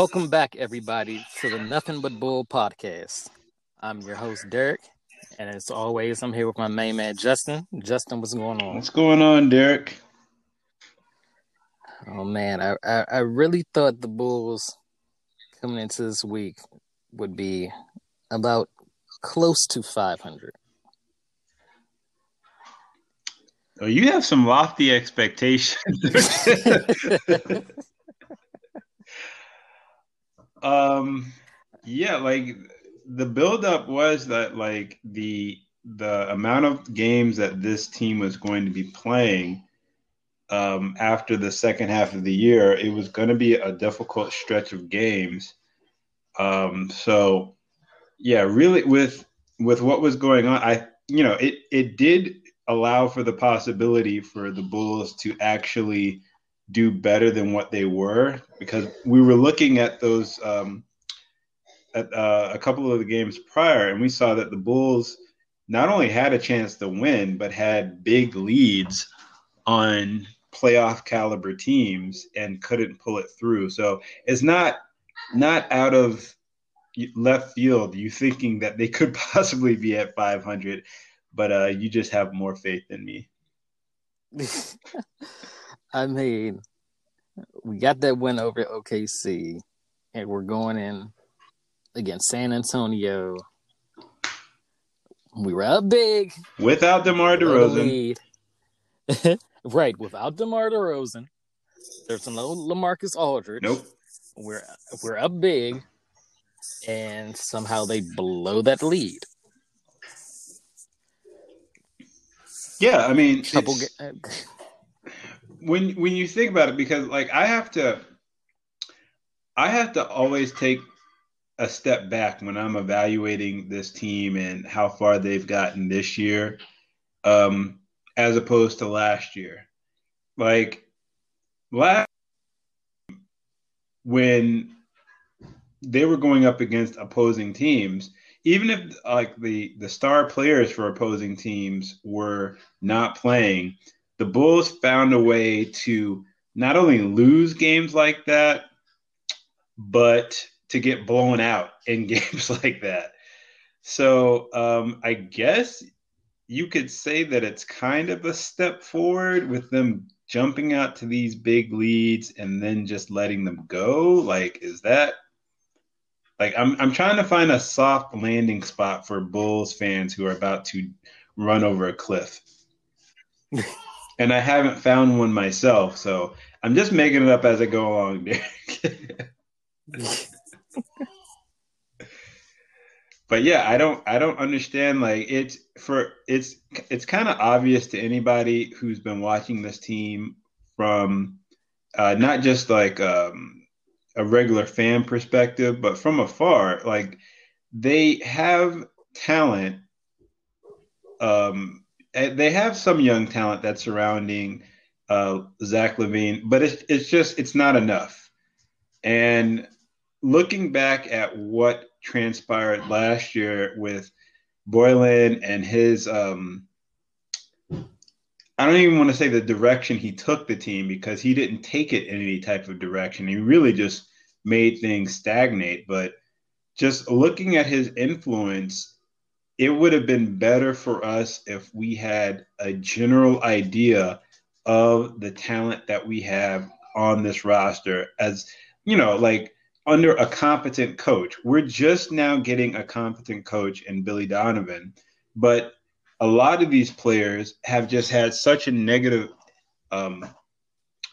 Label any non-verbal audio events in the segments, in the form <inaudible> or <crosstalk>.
Welcome back, everybody, to the Nothing But Bull podcast. I'm your host, Derek, and as always, I'm here with my main man, Justin. Justin, what's going on? What's going on, Derek? Oh man, I, I, I really thought the Bulls coming into this week would be about close to 500. Oh, you have some lofty expectations. <laughs> <laughs> um, yeah, like the buildup was that like the the amount of games that this team was going to be playing um, after the second half of the year, it was going to be a difficult stretch of games. Um, so, yeah, really, with with what was going on, I you know it it did allow for the possibility for the Bulls to actually do better than what they were because we were looking at those um, at uh, a couple of the games prior, and we saw that the Bulls not only had a chance to win, but had big leads on playoff caliber teams and couldn't pull it through. So it's not not out of left field you thinking that they could <laughs> possibly be at 500, but uh, you just have more faith than me. <laughs> I mean, we got that win over OKC, and we're going in against San Antonio. We were up big without DeMar DeRozan. <laughs> Right, without DeMar DeRozan, there's no LaMarcus Aldridge. Nope. We're we're up big, and somehow they blow that lead. Yeah, I mean, Couple <laughs> when when you think about it, because like I have to, I have to always take a step back when I'm evaluating this team and how far they've gotten this year. Um, as opposed to last year. Like last when they were going up against opposing teams, even if like the the star players for opposing teams were not playing, the Bulls found a way to not only lose games like that, but to get blown out in <laughs> games like that. So um, I guess you could say that it's kind of a step forward with them jumping out to these big leads and then just letting them go. Like, is that like I'm I'm trying to find a soft landing spot for Bulls fans who are about to run over a cliff. <laughs> and I haven't found one myself, so I'm just making it up as I go along, <laughs> Derek. but yeah, I don't I don't understand like it's for it's it's kind of obvious to anybody who's been watching this team from uh, not just like um, a regular fan perspective, but from afar. Like they have talent. Um, they have some young talent that's surrounding uh, Zach LaVine, but it's it's just it's not enough. And looking back at what transpired last year with Boylen and his um, I don't even want to say the direction he took the team because he didn't take it in any type of direction. He really just made things stagnate. But just looking at his influence, it would have been better for us if we had a general idea of the talent that we have on this roster as you know like under a competent coach. We're just now getting a competent coach in Billy Donovan, but a lot of these players have just had such a negative, um,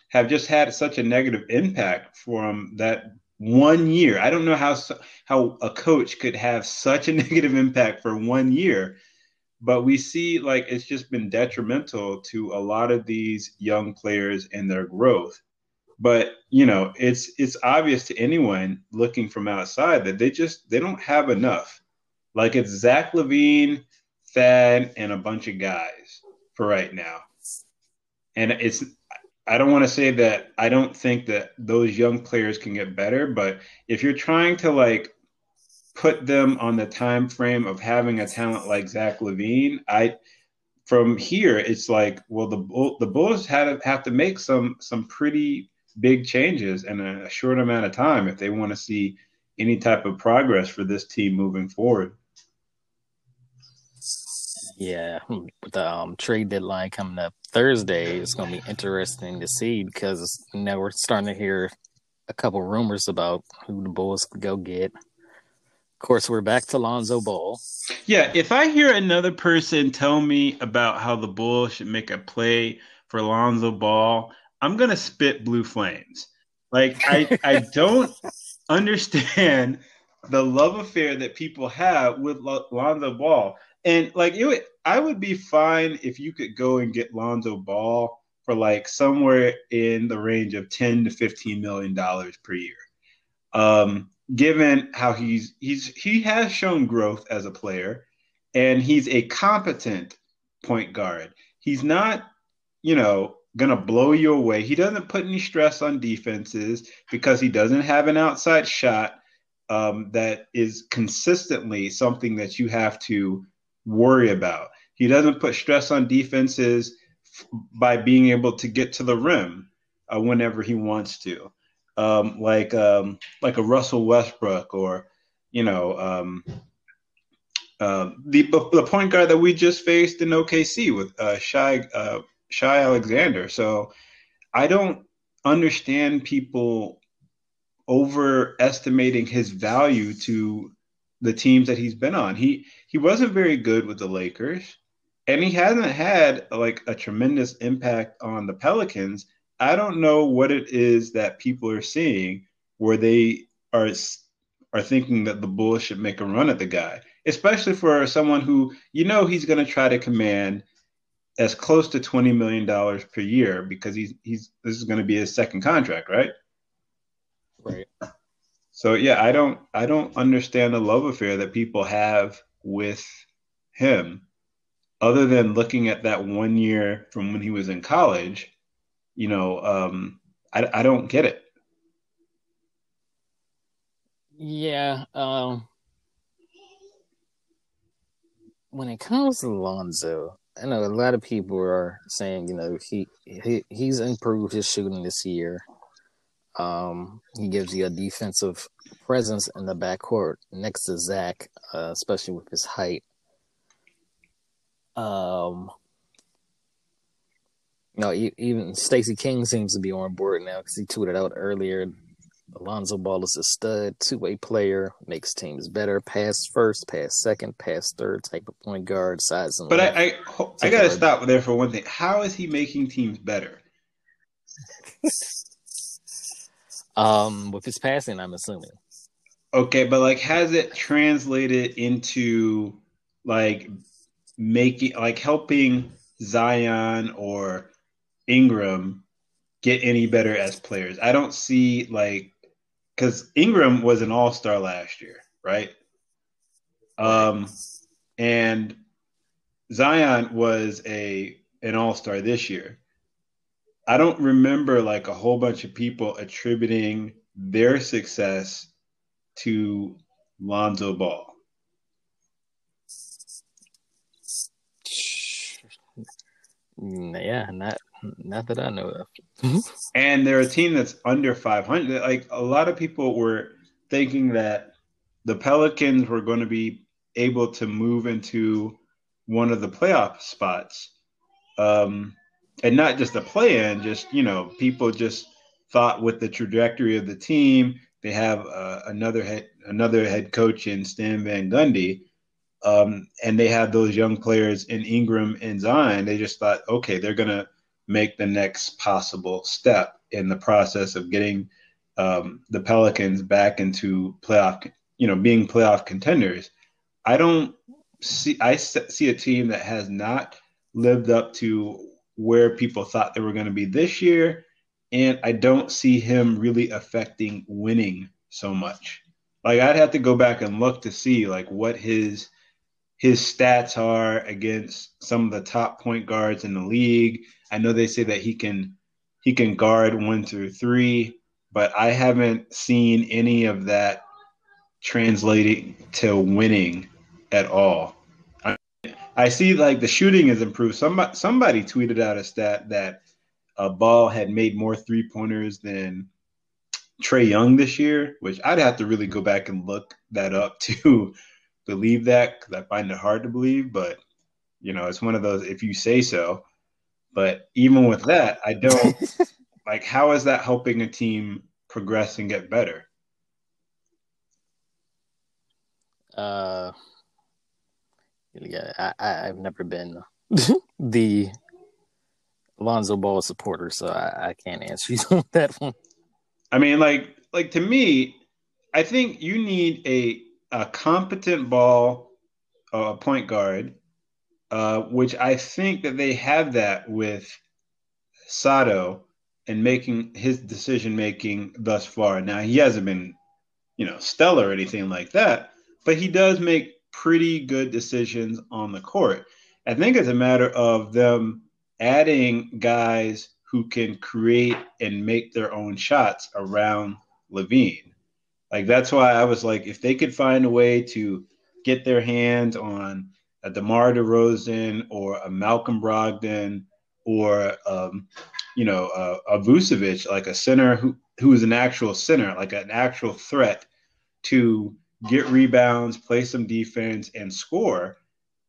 have just had such a negative impact from that one year. I don't know how how a coach could have such a <laughs> negative impact for one year, but we see like it's just been detrimental to a lot of these young players and their growth. But you know, it's it's obvious to anyone looking from outside that they just they don't have enough. Like it's Zach LaVine, Thad, and a bunch of guys for right now. And it's I don't want to say that I don't think that those young players can get better, but if you're trying to like put them on the time frame of having a talent like Zach LaVine, I from here it's like, well, the the Bulls to have to make some some pretty big changes in a short amount of time if they want to see any type of progress for this team moving forward. Yeah, with the um, trade deadline coming up Thursday, it's going to be interesting to see because now we're starting to hear a couple rumors about who the Bulls could go get. Of course, we're back to Lonzo Ball. Yeah, if I hear another person tell me about how the Bulls should make a play for Lonzo Ball, I'm gonna spit blue flames. Like I, I <laughs> don't understand the love affair that people have with Lonzo Ball. And like it would, I would be fine if you could go and get Lonzo Ball for like somewhere in the range of 10 to 15 million dollars per year. Um, given how he's he's he has shown growth as a player and he's a competent point guard. He's not, you know, going to blow you away. He doesn't put any stress on defenses because he doesn't have an outside shot um, that is consistently something that you have to worry about. He doesn't put stress on defenses f- by being able to get to the rim uh, whenever he wants to, um, like um, like a Russell Westbrook or you know um, uh, the the point guard that we just faced in OKC with uh, Shai uh, Shai Alexander. So I don't understand people overestimating his value to the teams that he's been on. He he wasn't very good with the Lakers, and he hasn't had like a tremendous impact on the Pelicans. I don't know what it is that people are seeing where they are are thinking that the Bulls should make a run at the guy, especially for someone who you know he's going to try to command as close to twenty million dollars per year because he's he's this is going to be his second contract, right? Right. So yeah, I don't I don't understand the love affair that people have with him, other than looking at that one year from when he was in college. You know, um, I I don't get it. Yeah. Um, when it comes to Lonzo, I know a lot of people are saying, you know, he, he he's improved his shooting this year. Um, he gives you a defensive presence in the backcourt next to Zach, uh, especially with his height. Um, know, even Stacey King seems to be on board now because he tweeted out earlier. Alonzo Ball is a stud, two-way player, makes teams better, pass first, pass second, pass third type of point guard, size and. But I, I, I gotta stop there for one thing. How is he making teams better? <laughs> Um, with his passing, I'm assuming. Okay, but like, has it translated into like making, like, helping Zion or Ingram get any better as players? I don't see like, because Ingram was an All Star last year, right? Um, and Zion was a an All Star this year. I don't remember like a whole bunch of people attributing their success to Lonzo Ball. Yeah, not not that I know of. <laughs> and they're a team that's under 500. Like a lot of people were thinking that the Pelicans were going to be able to move into one of the playoff spots. Um, and not just a play in, just you know, people just thought with the trajectory of the team, they have uh, another head another head coach in Stan Van Gundy, um, and they have those young players in Ingram and Zion. They just thought, okay, they're gonna make the next possible step in the process of getting um, the Pelicans back into playoff, you know, being playoff contenders. I don't see I see a team that has not lived up to where people thought they were going to be this year. And I don't see him really affecting winning so much. Like I'd have to go back and look to see like what his his stats are against some of the top point guards in the league. I know they say that he can he can guard one through three, but I haven't seen any of that translating to winning at all. I, I see like the shooting has improved. Somebody somebody tweeted out a stat that a ball had made more three pointers than Trae Young this year, which I'd have to really go back and look that up <laughs> to believe that because I find it hard to believe. But you know, it's one of those if you say so. But even with that, I don't <laughs> like how is that helping a team progress and get better? Uh, yeah, I, I I've never been <laughs> the Lonzo Ball supporter, so I, I can't answer <laughs> you on that one. I mean, like like to me, I think you need a a competent ball, uh, a point guard, uh, which I think that they have that with Sato and making his decision making thus far. Now he hasn't been, you know, stellar or anything like that, but he does make pretty good decisions on the court. I think it's a matter of them adding guys who can create and make their own shots around LaVine. Like that's why I was like, if they could find a way to get their hands on a DeMar DeRozan or a Malcolm Brogdon or um, you know a, a Vucevic, like a center who who is an actual center, like an actual threat to get rebounds, play some defense, and score.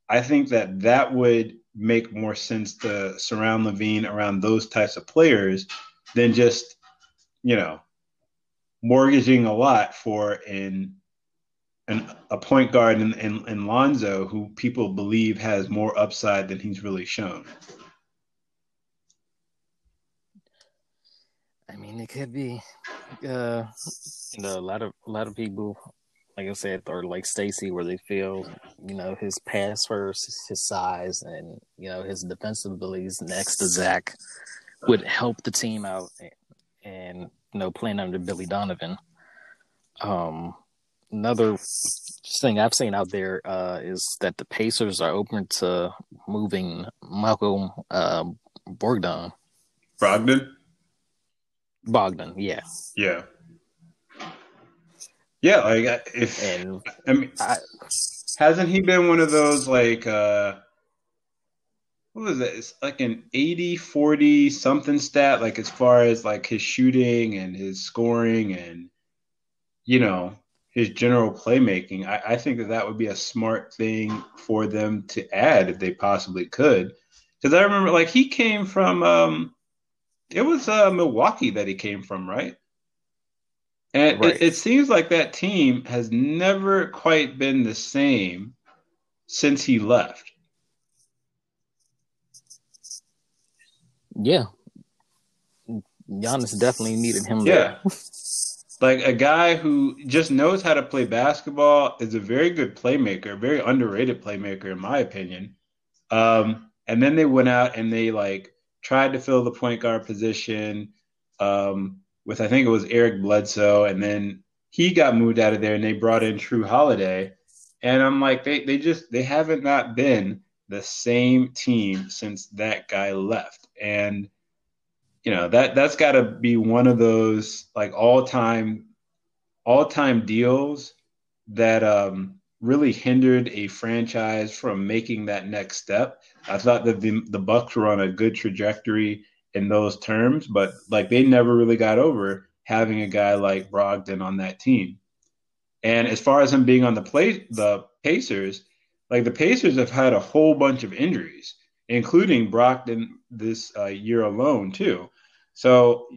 I think that that would make more sense to surround LaVine around those types of players than just, you know, mortgaging a lot for an, an a point guard in, in, in Lonzo who people believe has more upside than he's really shown. I mean, it could be. Uh, you know, a lot of a lot of people like I said, or like Stacey, where they feel, you know, his pass first, his size, and you know his defensive abilities next to Zach would help the team out, and you know, playing under Billy Donovan. Um, another thing I've seen out there uh, is that the Pacers are open to moving Malcolm uh, Bogdan. Brogdon. Bogdan, yeah, yeah. Yeah, like if and I mean, I, hasn't he been one of those like uh what was it? It's like an 80 40 something stat like as far as like his shooting and his scoring and you know, his general playmaking. I, I think that that would be a smart thing for them to add if they possibly could. Cuz I remember like he came from um it was uh Milwaukee that he came from, right? And right. it, it, seems like that team has never quite been the same since he left. Yeah. Giannis definitely needed him yeah. like a guy who just knows how to play basketball is a very good playmaker, very underrated playmaker in my opinion. Um, and then they went out and they like tried to fill the point guard position. Um, with I think it was Eric Bledsoe, and then he got moved out of there, and they brought in Jrue Holiday, and I'm like, they they just they haven't not been the same team since that guy left, and you know that that's got to be one of those like all time all time deals that um, really hindered a franchise from making that next step. I thought that the the Bucks were on a good trajectory in those terms, but like they never really got over having a guy like Brogdon on that team. And as far as him being on the play, the Pacers, like the Pacers have had a whole bunch of injuries, including Brogdon this uh, year alone too. So,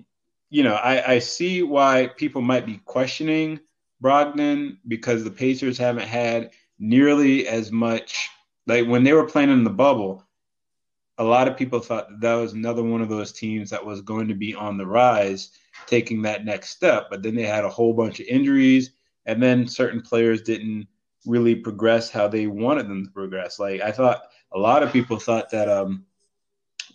you know, I, I see why people might be questioning Brogdon because the Pacers haven't had nearly as much. Like when they were playing in the bubble, a lot of people thought that, that was another one of those teams that was going to be on the rise, taking that next step. But then they had a whole bunch of injuries, and then certain players didn't really progress how they wanted them to progress. Like I thought, a lot of people thought that um,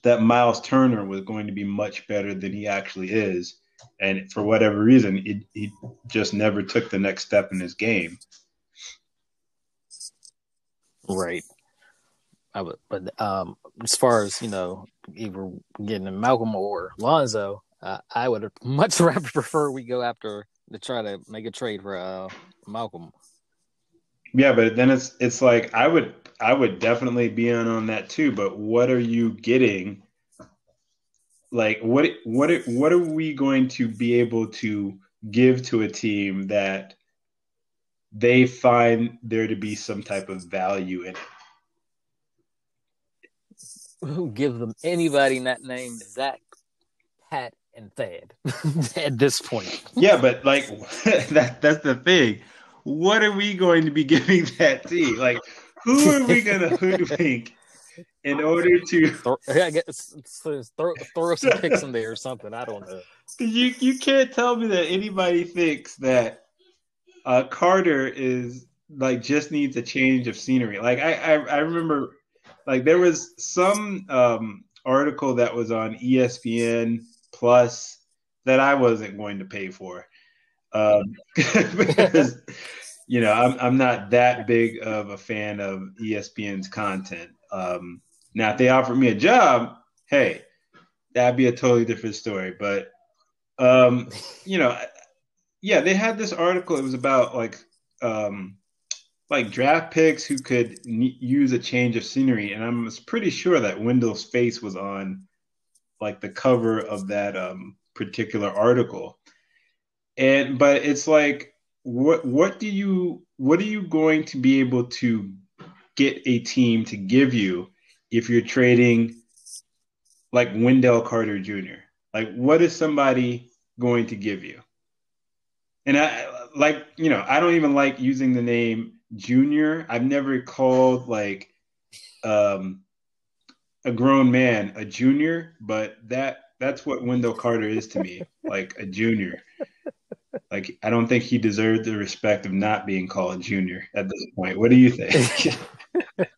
that Myles Turner was going to be much better than he actually is, and for whatever reason, he just never took the next step in his game. Right. I would, but um, as far as you know, either getting Malcolm or Lonzo, uh, I would <laughs> much rather prefer we go after to try to make a trade for uh, Malcolm. Yeah, but then it's it's like I would I would definitely be in on that too. But what are you getting? Like what what what are we going to be able to give to a team that they find there to be some type of value in it? Who give them anybody that name Zach, Pat, and Thad <laughs> at this point? Yeah, but like <laughs> that that's the thing. What are we going to be <laughs> giving that team? Like, who are we going to hoodwink in order to? Throw, I guess throw, throw some picks in there or something. I don't know. You you can't tell me that anybody thinks that uh, Carter is like just needs a change of scenery. Like I, I, I remember like there was some um, article that was on ESPN Plus that I wasn't going to pay for um, <laughs> because you know I'm I'm not that big of a fan of ESPN's content. Um, now, if they offered me a job, hey, that'd be a totally different story. But um, you know, yeah, they had this article. It was about like um, like draft picks who could use a change of scenery, and I'm pretty sure that Wendell's face was on like the cover of that um, particular article. And but it's like, what what do you what are you going to be able to get a team to give you if you're trading like Wendell Carter Jr. Like, what is somebody going to give you? And I like, you know, I don't even like using the name Junior. I've never called like um, a grown man a junior, but that that's what Wendell Carter is to me, like a junior. Like I don't think he deserved the respect of not being called junior at this point. What do you think? <laughs>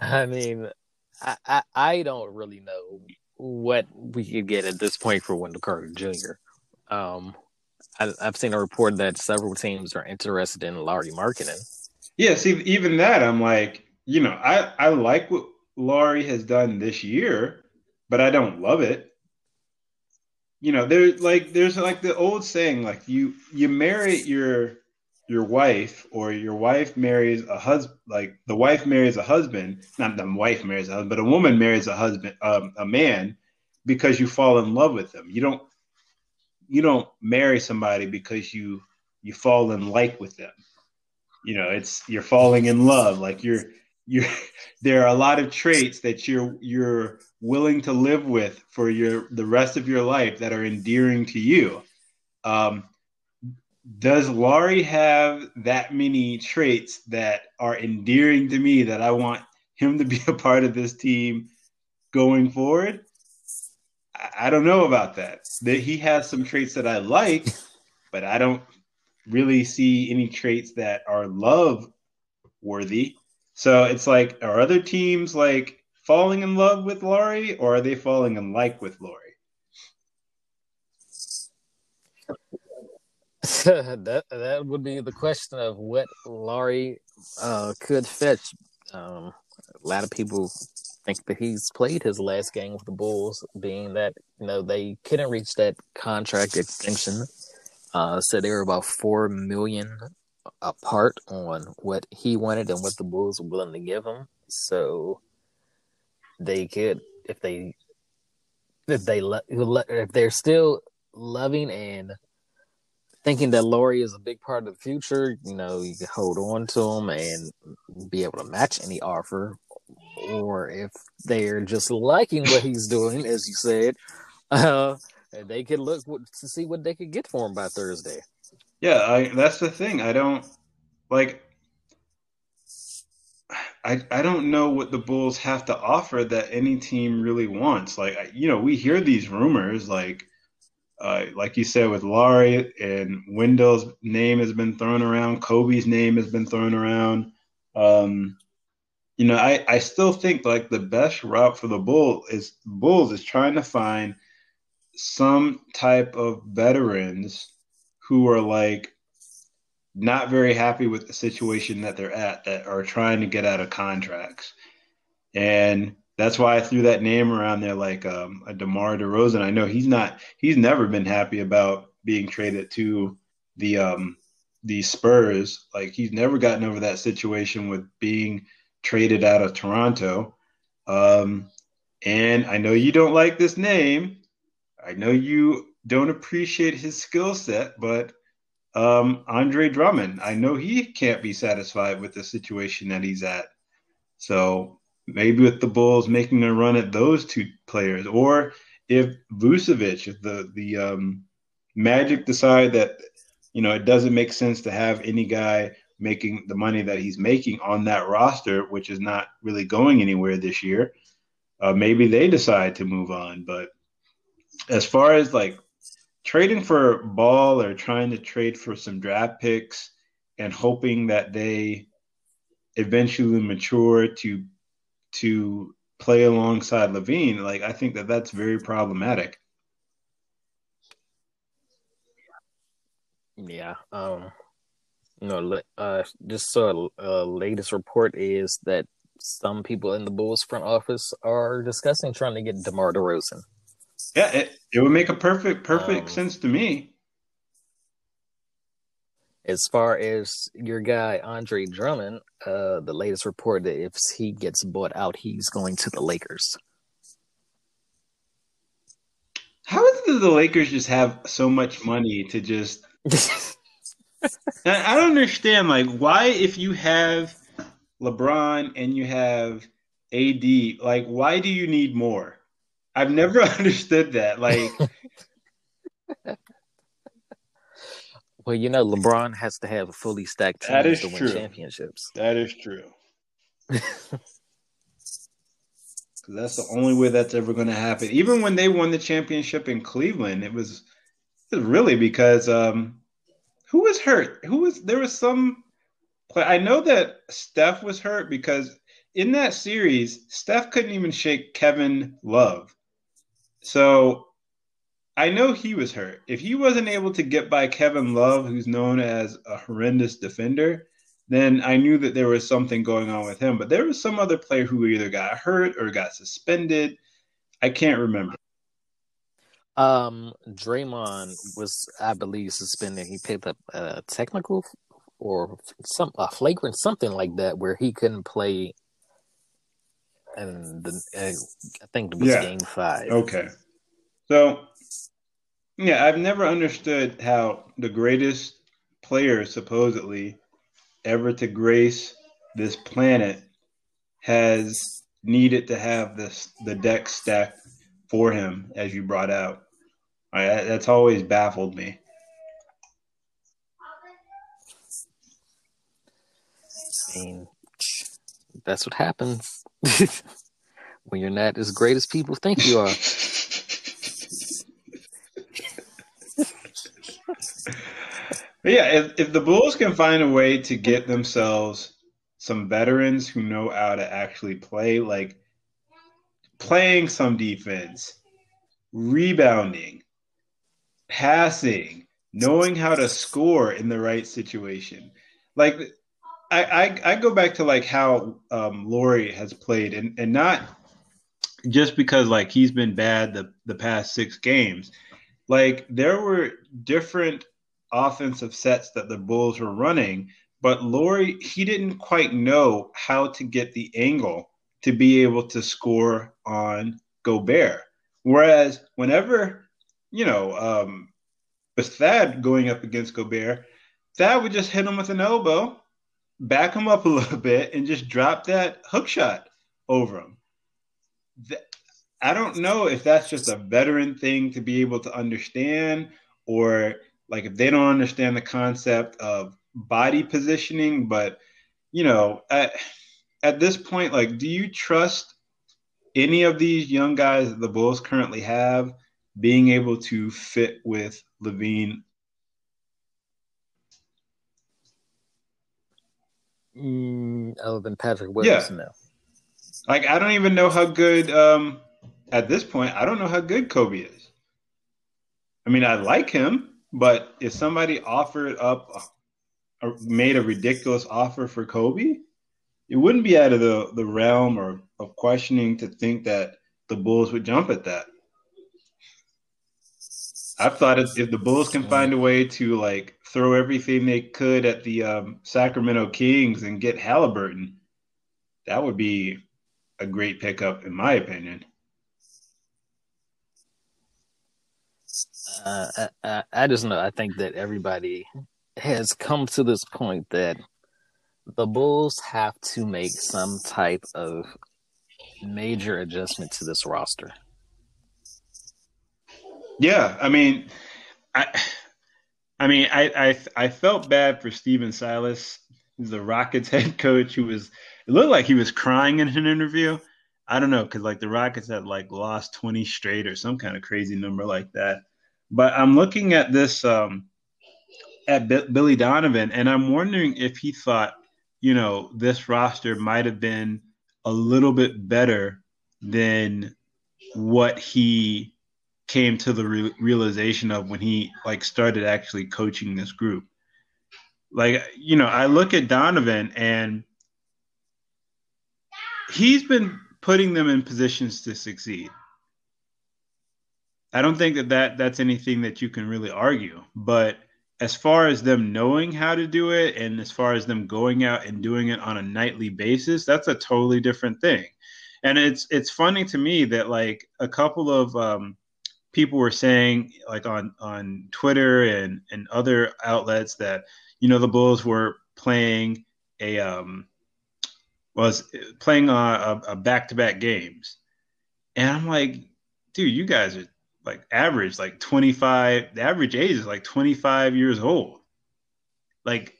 I mean, I, I, I don't really know what we could get at this point for Wendell Carter Jr. Um, I, have seen a report that several teams are interested in Lauri Markkanen. Yeah, see, even that, I'm like, you know, I, I like what Lauri has done this year, but I don't love it. You know, there's like there's like the old saying, like you you marry your your wife or your wife marries a husband like the wife marries a husband not the wife marries a husband but a woman marries a husband um, a man because you fall in love with them you don't you don't marry somebody because you you fall in like with them. You know it's you're falling in love. Like you're you're <laughs> there are a lot of traits that you're you're willing to live with for your the rest of your life that are endearing to you. Um, does Lauri have that many traits that are endearing to me that I want him to be <laughs> a part of this team going forward? I don't know about that. That he has some traits that I like, but I don't really see any traits that are love worthy. So it's like, are other teams like falling in love with Lauri, or are they falling in like with Lauri? <laughs> that that would be the question of what Lauri uh, could fetch. Um, a lot of people think that he's played his last game with the Bulls, being that you know they couldn't reach that contract extension. Uh, so they were about four million apart on what he wanted and what the Bulls were willing to give him. So they could, if they, if they, let, if they're still loving and thinking that Lauri is a big part of the future, you know, you can hold on to him and be able to match any offer. Or if they're just liking what he's doing, as you said, <laughs> uh, they could look to see what they could get for him by Thursday. Yeah, I, that's the thing. I don't like. I I don't know what the Bulls have to offer that any team really wants. Like you know, we hear these rumors like uh, like you said, with Lauri and Wendell's name has been thrown around, Coby's name has been thrown around. Um, you know, I, I still think like the best route for the Bull is Bulls is trying to find some type of veterans who are like not very happy with the situation that they're at that are trying to get out of contracts. And that's why I threw that name around there like um, a DeMar DeRozan. I know he's not he's never been happy about being traded to the um the Spurs. Like he's never gotten over that situation with being traded out of Toronto. Um, and I know you don't like this name. I know you don't appreciate his skill set, but um, Andre Drummond, I know he can't be satisfied with the situation that he's at. So maybe with the Bulls making a run at those two players, or if Vucevic, if the the um, Magic decide that you know it doesn't make sense to have any guy making the money that he's making on that roster, which is not really going anywhere this year, uh, maybe they decide to move on. But as far as like trading for ball or trying to trade for some draft picks and hoping that they eventually mature to to play alongside LaVine, like I think that that's very problematic. Yeah. Um. Know, uh, just so uh, latest report is that some people in the Bulls front office are discussing trying to get DeMar DeRozan. Yeah, it, it would make a perfect perfect um, sense to me. As far as your guy Andre Drummond, uh, the latest report that if he gets bought out, he's going to the Lakers. How is it that the Lakers just have so much money to just? <laughs> I don't understand. Like, why if you have LeBron and you have AD, like, why do you need more? I've never <laughs> understood that. Like, <laughs> well, you know, LeBron has to have a fully stacked team to win true. championships. That is true. <laughs> That's the only way that's ever going to happen. Even when they won the championship in Cleveland, it was, it was really because um, who was hurt? Who was there was some play. I know that Steph was hurt because in that series, Steph couldn't even shake Kevin Love. So I know he was hurt. If he wasn't able to get by Kevin Love, who's known as a horrendous defender, then I knew that there was something going on with him. But there was some other player who either got hurt or got suspended. I can't remember. Um, Draymond was, I believe, suspended. He picked up a technical or some a flagrant something like that where he couldn't play and the, uh, I think it was yeah. game five. Okay. So, yeah, I've never understood how the greatest player, supposedly, ever to grace this planet has needed to have this the deck stacked for him, as you brought out. That's always baffled me. I mean, that's what happens <laughs> when you're not as great as people think you are. <laughs> yeah, if, if the Bulls can find a way to get themselves some veterans who know how to actually play, like playing some defense, rebounding, passing, knowing how to score in the right situation. Like I, I, I go back to like how um, Lauri has played, and and not just because like he's been bad the the past six games. Like there were different offensive sets that the Bulls were running, but Lauri he didn't quite know how to get the angle to be able to score on Gobert. Whereas whenever you know um, with Thad going up against Gobert, Thad would just hit him with an elbow back him up a <laughs> little bit and just drop that hook shot over him. I don't know if that's just a veteran thing to be able to understand, or like if they don't understand the concept of body positioning. But you know, at at this point, like, do you trust any of these young guys that the Bulls currently have being able to fit with LaVine. Mm, other than Patrick Williams, yeah. Like I don't even know how good. Um, at this point, I don't know how good Coby is. I mean, I like him, but if somebody offered up made a ridiculous offer for Coby, it wouldn't be out of the, the realm or of questioning to think that the Bulls would jump at that. I've thought if, if the Bulls can find a way to like throw everything they could at the um, Sacramento Kings and get Halliburton, that would be a great pickup, in my opinion. Uh, I, I just know. I think that everybody has come to this point that the Bulls have to make some type of major adjustment to this roster. Yeah, I mean, I, I mean, I, I, I felt bad for Stephen Silas, He's the Rockets head coach, who was it looked like he was crying in an interview. I don't know, because like the Rockets had like lost twenty straight or some kind of crazy number like that. But I'm looking at this um, at B- Billy Donovan, and I'm wondering if he thought, you know, this roster might have been a little bit better than what he came to the re- realization of when he like started actually coaching this group. Like, you know, I look at Donovan and he's been putting them in positions to succeed. I don't think that, that that's anything that you can really argue. But as far as them knowing how to do it and as far as them going out and doing it on a nightly basis, that's a totally different thing. And it's it's funny to me that like a couple of um, people were saying like on on Twitter and and other outlets that you know the Bulls were playing a um was playing a, a back to back games, and I'm like, dude, you guys are like average, like 25. The average age is like 25 years old. Like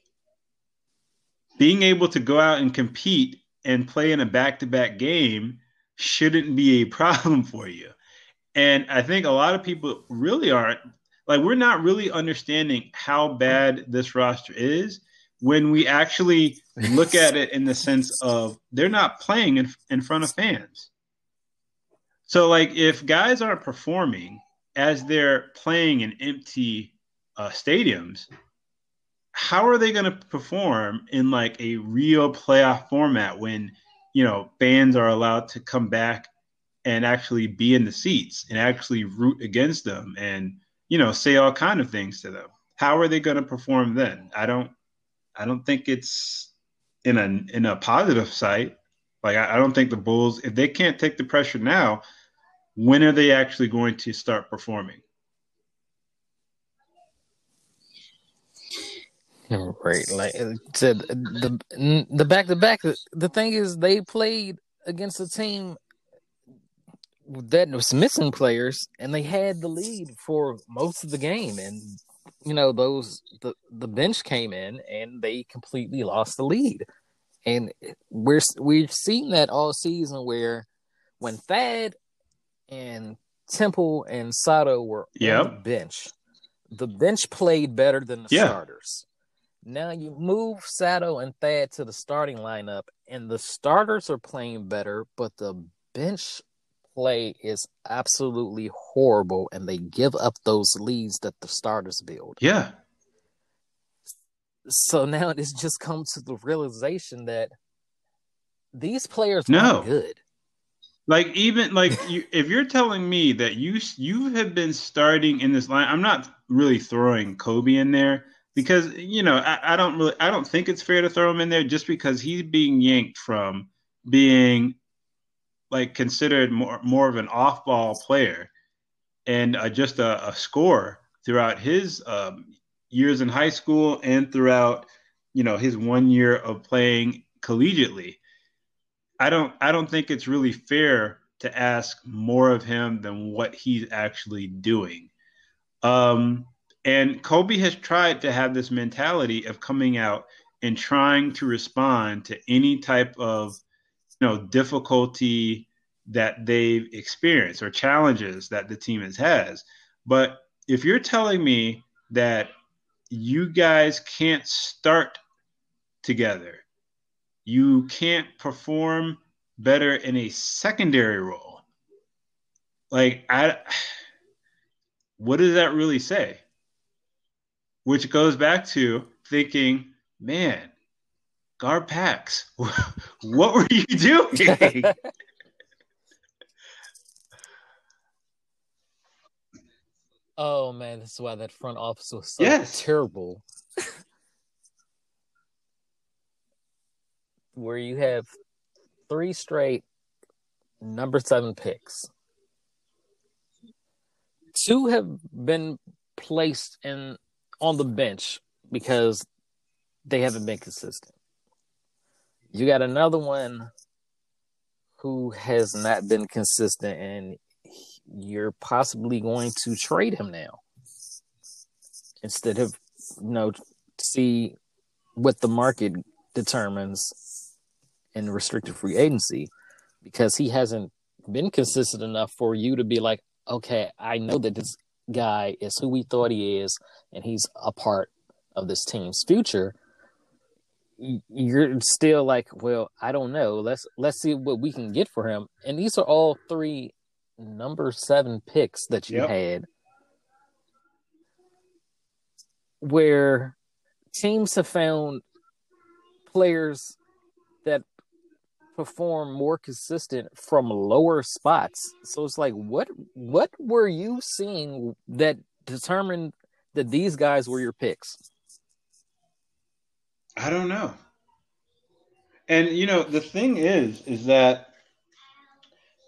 being able to go out and compete and play in a back to back game shouldn't be a <laughs> problem for you. And I think a lot of people really aren't like we're not really understanding how bad this roster is when we actually look at it in the sense of they're not playing in, in front of fans. So, like, if guys aren't performing as they're playing in empty uh, stadiums, how are they going to perform in like a real playoff format when you know fans are allowed to come back and actually be in the seats and actually root against them and you know say all kind of things to them? How are they going to perform then? I don't I don't think it's in a in a positive side. Like I, I don't think the Bulls, if they can't take the pressure now, when are they actually going to start performing? Right, like uh, said, uh, the the back to back. The thing is, they played against a team that was missing players, and they had the lead for most of the game, and you know those the the bench came in and they completely lost the lead, and we're we've seen that all season where when Thad and Temple and Sato were yep. on the bench, the bench played better than the yeah. starters. Now you move Sato and Thad to the starting lineup, and the starters are playing better, but the bench play is absolutely horrible and they give up those leads that the starters build. Yeah. So now it's just come to the realization that these players no. good. Like even like <laughs> you, if you're telling me that you you have been starting in this line, I'm not really throwing Coby in there because you know I, I don't really I don't think it's fair to throw him in there just because he's being yanked from being like considered more more of an off ball player and uh, just a, a scorer throughout his um, years in high school and throughout you know his one year of playing collegiately. I don't I don't think it's really fair to ask more of him than what he's actually doing. Um, and Coby has tried to have this mentality of coming out and trying to respond to any type of you know difficulty that they've experienced or challenges that the team has has. But if you're telling me that you guys can't start together, you can't perform better in a secondary role, like I what does that really say? Which goes back to thinking man, Garpax, <laughs> what were you doing? <laughs> oh man, this is why that front office was so Yes. terrible. Where you have three straight number seven picks. Two have been placed in on the bench because they haven't been consistent. You got another one who has not been consistent, and you're possibly going to trade him now instead of you know see what the market determines in restricted free agency because he hasn't been consistent enough for you to be like, okay, I know that this guy is who we thought he is, and he's a part of this team's future. You're still like, well, I don't know. Let's let's see what we can get for him. And these are all three number seven picks that you Yep. had, where teams have found players that perform more consistent from lower spots. So it's like what what were you seeing that determined that these guys were your picks? I don't know. And you know, the thing is, is that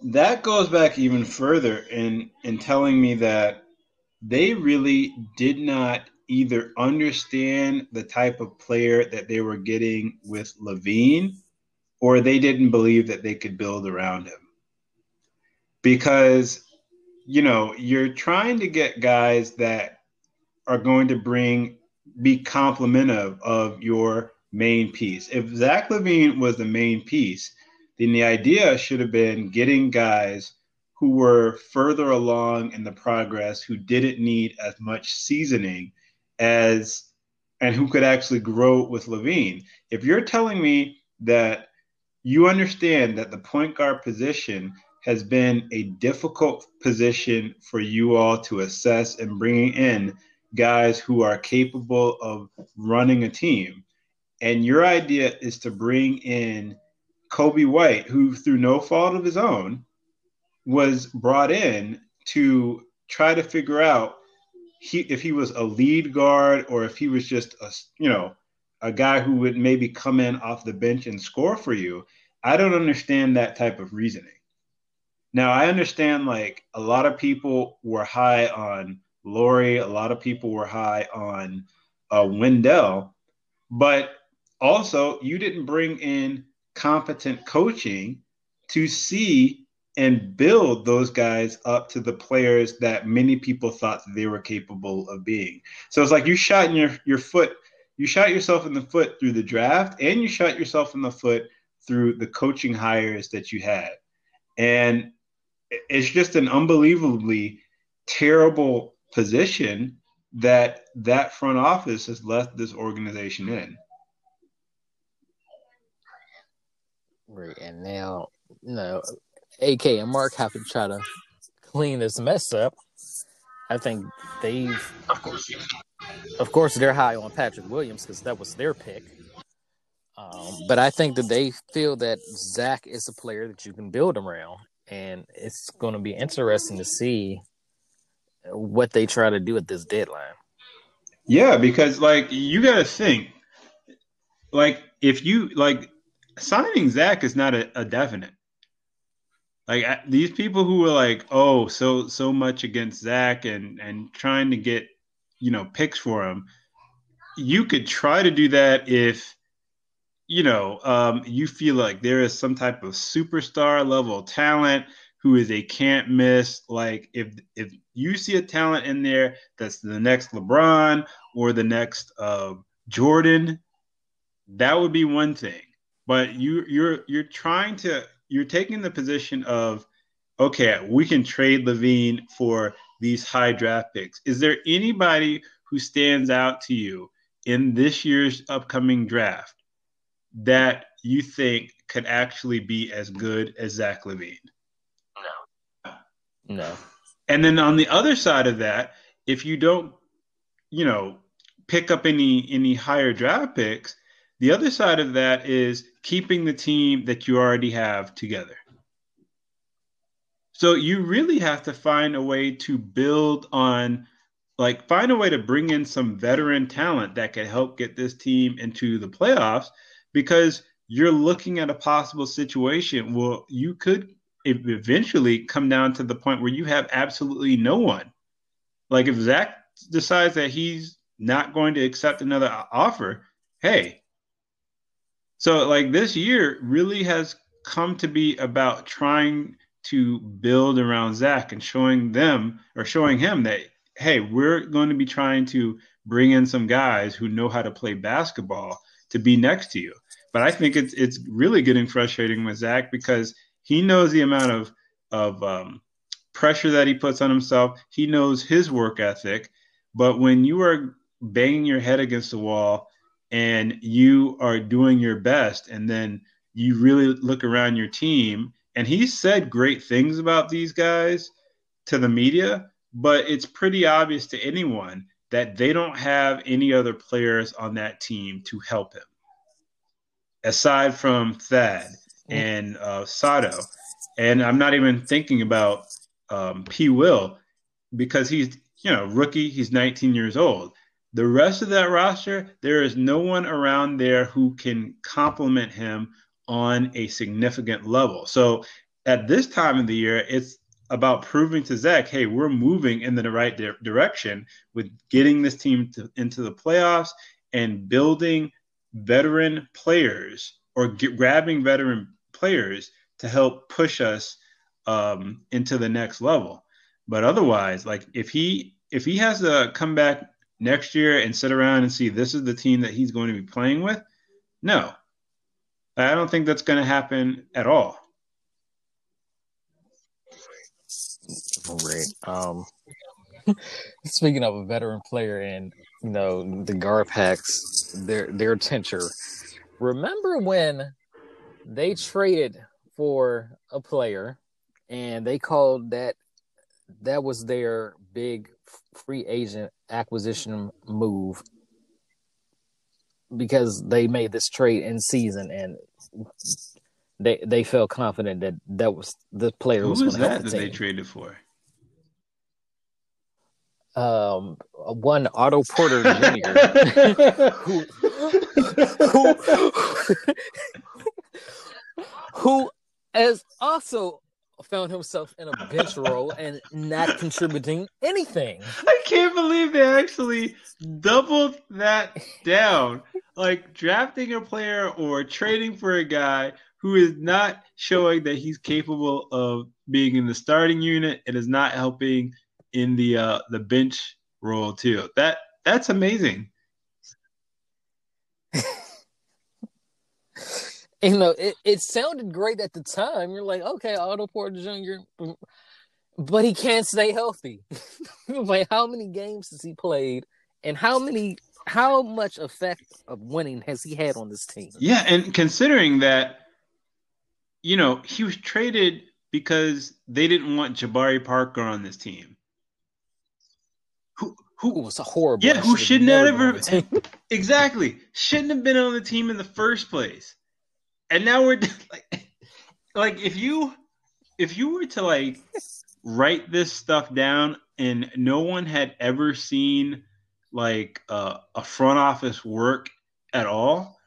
that goes back even further in in telling me that they really did not either understand the type of player that they were getting with LaVine, or they didn't believe that they could build around him. Because, you know, you're trying to get guys that are going to bring be complementive of your main piece. If Zach LaVine was the main piece, then the idea should have been getting guys who were further along in the progress, who didn't need as much seasoning as, and who could actually grow with LaVine. If you're telling me that you understand that the point guard position has been a difficult position for you all to assess and bringing in guys who are capable of running a team. And your idea is to bring in Coby White, who, through no fault of his own, was brought in to try to figure out he, if he was a lead guard or if he was just a you know a guy who would maybe come in off the bench and score for you. I don't understand that type of reasoning. Now I understand like a lot of people were high on Lauri, a lot of people were high on uh, Wendell, but also you didn't bring in competent coaching to see and build those guys up to the players that many people thought they were capable of being. So it's like you shot in your, your foot, you shot yourself in the foot through the draft, and you shot yourself in the foot through the coaching hires that you had. And it's just an unbelievably terrible position that that front office has left this organization in. Right, and now you know, AK and Marc have to try to clean this mess up. I think they've, Of course, of course, they're high on Patrick Williams because that was their pick. Um, but I think that they feel that Zach is a player that you can build around, and it's going to be interesting to see what they try to do at this deadline. Yeah, because like you got to think, like if you like signing Zach is not a, a definite. Like these people who were like, oh, so so much against Zach and and trying to get you know picks for him. You could try to do that if you know um, you feel like there is some type of superstar level talent who is a can't miss. Like if if you see a talent in there that's the next LeBron or the next uh, Jordan, that would be one thing. But you you're you're trying to you're taking the position of okay, we can trade LaVine for these high draft picks. Is there anybody who stands out to you in this year's upcoming draft that you think could actually be as good as Zach LaVine? No. No, And then on the other side of that, if you don't, you know, pick up any any higher draft picks, The other side of that is keeping the team that you already have together. So you really have to find a way to build on, like, find a way to bring in some veteran talent that can help get this team into the playoffs because you're looking at a possible situation where you could eventually come down to the point where you have absolutely no one. Like, if Zach decides that he's not going to accept another offer, hey. So, like, this year really has come to be about trying to build around Zach and showing them or showing him that, hey, we're going to be trying to bring in some guys who know how to play basketball to be next to you. But I think it's it's really getting frustrating with Zach because he knows the amount of of um, pressure that he puts on himself. He knows his work ethic, but when you are banging your head against the wall and you are doing your best, and then you really look around your team and he said great things about these guys to the media, but it's pretty obvious to anyone that they don't have any other players on that team to help him. Aside from Thad and uh, Sato. And I'm not even thinking about um, P. Will because he's, you know, rookie. He's 19 years old. The rest of that roster, there is no one around there who can complement him on a significant level. So at this time of the year, it's about proving to Zach, hey, we're moving in the right di- direction with getting this team to, into the playoffs and building veteran players or get, grabbing veteran players to help push us um, into the next level. But otherwise, like if he if he has to come back next year and sit around and see this is the team that he's going to be playing with, no, I don't think that's going to happen at all. Great. Um, <laughs> speaking of a veteran player and you know the Garpax, their their tenure. Remember when they traded for a player and they called that that was their big free agent acquisition move because they made this trade in season and they they felt confident that that was the player Who was, was going to that help the that team. they traded for? um, one Otto Porter <laughs> Jr. <laughs> who, who, who has also found himself in a bench role and not contributing anything. I can't believe they actually doubled that down. Like drafting a player or trading for a guy who is not showing that he's capable of being in the starting unit and is not helping in the uh, the bench role too. That that's amazing. <laughs> You know, it, it sounded great at the time. You're like, okay, Otto Porter Jr., but he can't stay healthy. <laughs> like, how many games has he played, and how many, how much effect of winning has he had on this team? Yeah, and considering that, you know, he was traded because they didn't want Jabari Parker on this team. Who Who was a horrible? Yeah, who should never been on <laughs> exactly shouldn't have been on the team in the first place. And now we're <laughs> like, like if you if you were to like write this stuff down and no one had ever seen like uh, a front office work at all,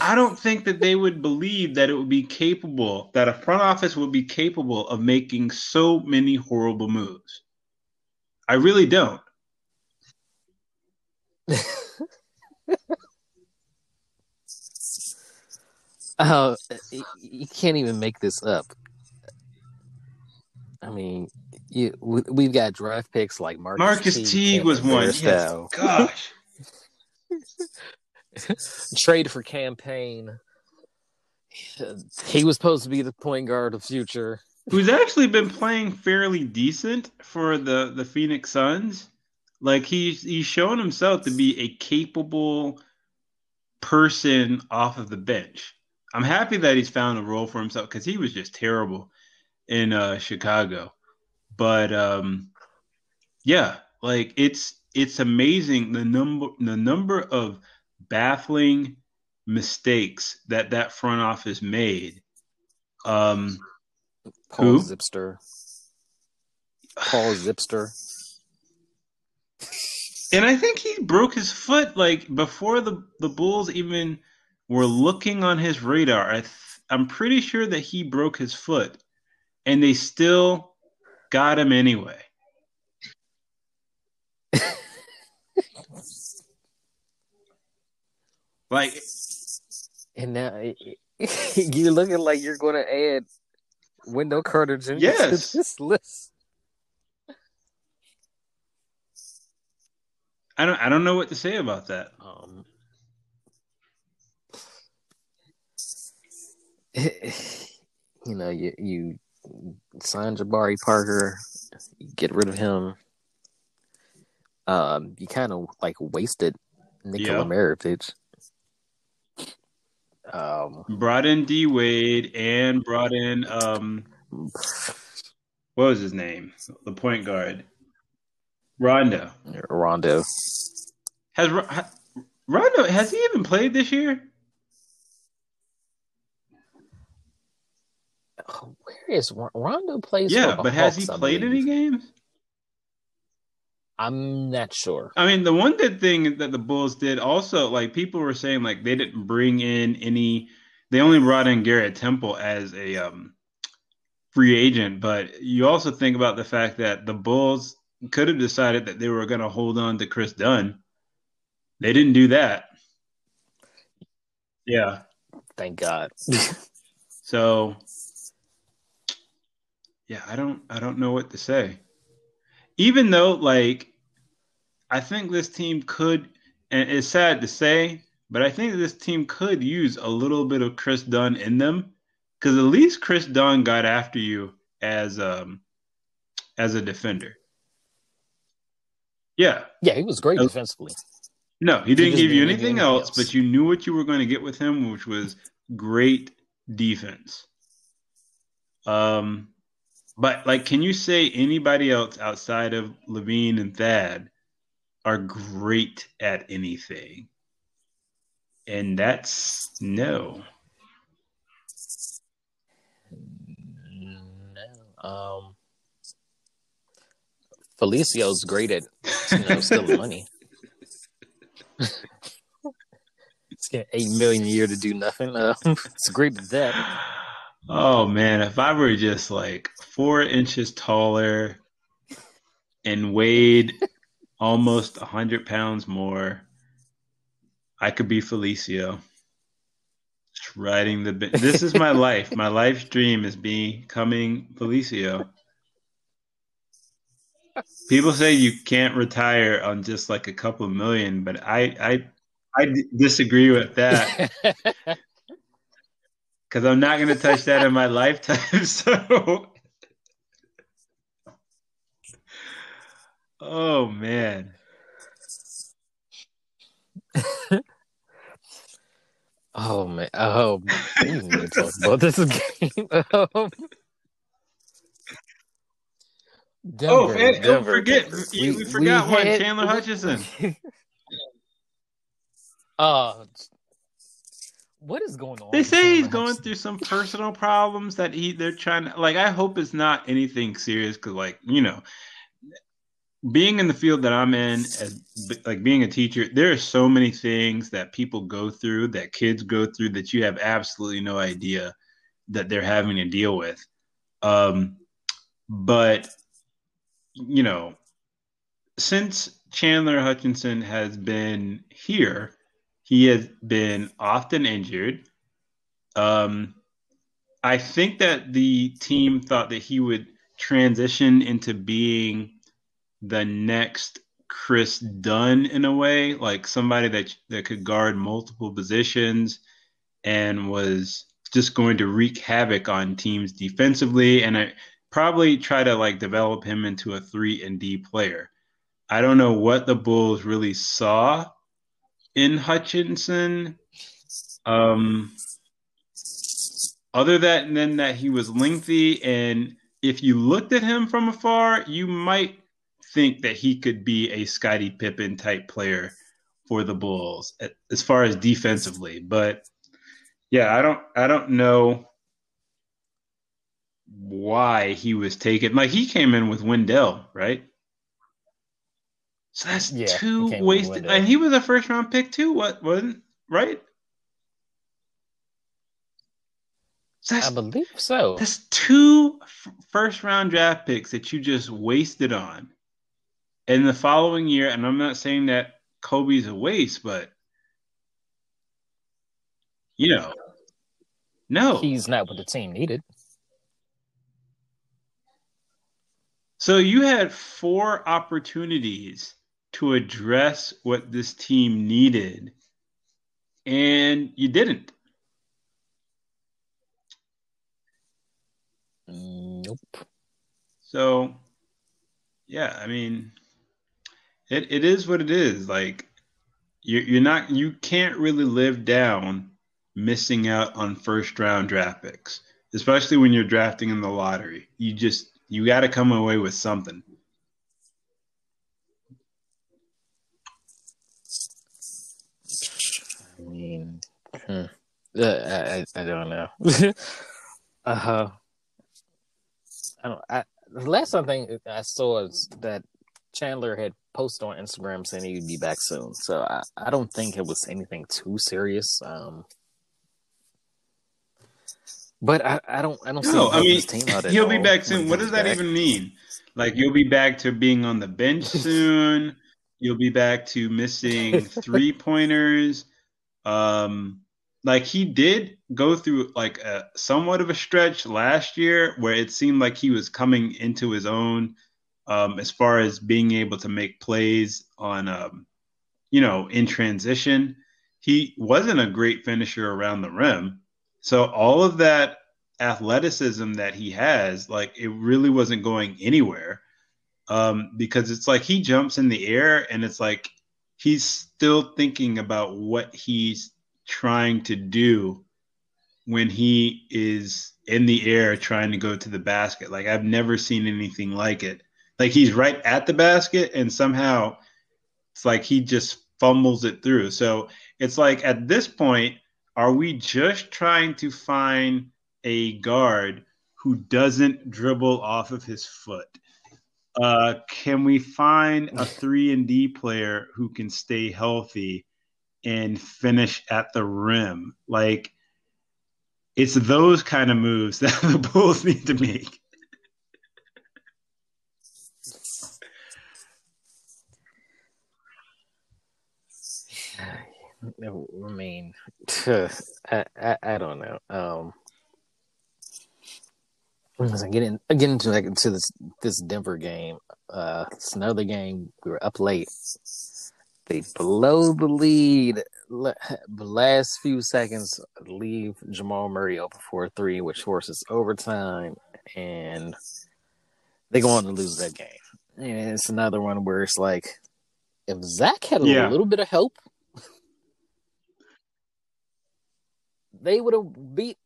I don't think that they would believe that it would be capable that a front office would be capable of making so many horrible moves. I really don't. <laughs> Uh, you can't even make this up. I mean, you, we, we've got draft picks like Marquis, Marquis Teague was one. Yes. Gosh. <laughs> traded for Cam Payne. He was supposed to be the point guard of future. who's actually been playing fairly decent for the the Phoenix Suns. Like he's he's shown himself to be a capable person off of the bench. I'm happy that he's found a role for himself because he was just terrible in uh, Chicago. But um, yeah, like it's it's amazing the number the number of baffling mistakes that that front office made. Um, Paul Who? Zipser. Paul Zipser. and I think he broke his foot like before the the Bulls even were looking on his radar. I th- I'm pretty sure that he broke his foot, and they still got him anyway. <laughs> like And now <laughs> you're looking like you're going to add Wendell Carter Jr. Yes. to this list. I don't I don't know what to say about that. Um, <laughs> you know, you you sign Jabari Parker, get rid of him. Um, you kind of like wasted Nikola Yeah. Mirotic. Um, Brought in D Wade and brought in um what was his name? The point guard. Rondo. Rondo. Has Ro- ha- Rondo has he even played this year? Oh, where is Ron- Rondo plays? Yeah, but has he Hawks, played any games? I'm not sure. I mean, the one good thing that the Bulls did also, like people were saying, like they didn't bring in any. They only brought in Garrett Temple as a um, free agent, but you also think about the fact that the Bulls could have decided that they were going to hold on to Kris Dunn. They didn't do that. Yeah. Thank God. <laughs> So yeah, I don't I don't know what to say. Even though like I think this team could and it's sad to say, but I think this team could use a little bit of Kris Dunn in them cuz at least Kris Dunn got after you as um as a defender. Yeah. yeah, he was great Oh. defensively. No, he didn't just give you didn't you anything anything else, else. but you knew what you were going to get with him, which was great defense. Um, but like, can you say anybody else outside of LaVine and Thad are great at anything? And that's no. No. Um, Felicio's great at you know stealing money. <laughs> He's getting eight million a year to do nothing. Uh, it's great at that. Oh man, if I were just like four inches taller and weighed almost a hundred pounds more, I could be Felicio. Just riding the. This is my life. My life's dream is becoming Felicio. People say you can't retire on just like a couple million, but I I I disagree with that <laughs> because I'm not going to touch that in my <laughs> lifetime. <laughs> So, oh man, oh man. Oh, we need to talk about this game. Um, <laughs> Denver, oh, and, oh, Denver, forget Denver. we, we forgot one, had- Chandler Hutchison. Uh, what is going on? They say he's going through some personal problems that he they're trying to like. I hope it's not anything serious because, like, you know, being in the field that I'm in, as like being a teacher, there are so many things that people go through, that kids go through, that you have absolutely no idea that they're having to deal with. Um, but you know, since Chandler Hutchison has been here, he has been often injured. Um, I think that the team thought that he would transition into being the next Kris Dunn in a way, like somebody that that could guard multiple positions and was just going to wreak havoc on teams defensively and I probably try to like develop him into a 3 and D player. I don't know what the Bulls really saw in Hutchison. Um, other than, than that, he was lengthy, and if you looked at him from afar, you might think that he could be a Scottie Pippen type player for the Bulls as far as defensively. But yeah, I don't I don't know why he was taken. Like he came in with Wendell, right? So that's Yeah, two he came with wasted. And he was a first round pick too. What wasn't right? So I believe so. that's two f- first round draft picks that you just wasted on. In the following year, and I'm not saying that Coby's a waste, but you know, no. He's not what the team needed. So you had four opportunities to address what this team needed, and you didn't. Nope. So, yeah, I mean, it, it is what it is. Like, you're, you're not, you can't really live down missing out on first round draft picks, especially when you're drafting in the lottery. You just, you got to come away with something. I mean, hmm. I, I I don't know. <laughs> uh, huh. I don't. I, the last something I saw is that Chandler had posted on Instagram saying he'd be back soon. So I, I don't think it was anything too serious. Um, but I, I don't I don't see No, I mean, he'll be back soon. What does that back. even mean? Like, you'll be back to being on the bench <laughs> soon. You'll be back to missing <laughs> three pointers. Um, like he did go through like a somewhat of a stretch last year where it seemed like he was coming into his own um, as far as being able to make plays on, um, you know, in transition. He wasn't a great finisher around the rim. So all of that athleticism that he has, like it really wasn't going anywhere. Um, because it's like he jumps in the air and it's like he's still thinking about what he's trying to do when he is in the air trying to go to the basket. Like I've never seen anything like it. Like he's right at the basket and somehow it's like he just fumbles it through. So it's like at this point, are we just trying to find a guard who doesn't dribble off of his foot? Uh, can we find a three and D player who can stay healthy and finish at the rim? Like it's those kind of moves <laughs> that the Bulls need to make. <sighs> I mean, <sighs> I, I I don't know. Um, as I get in, get into like into this this Denver game. Uh, it's another game. We were up late. They blow the lead. The last few seconds leave Jamal Murray open for a three, which forces overtime, and they go on to lose that game. And it's another one where it's like, if Zach had a Yeah. little bit of help, they would have beat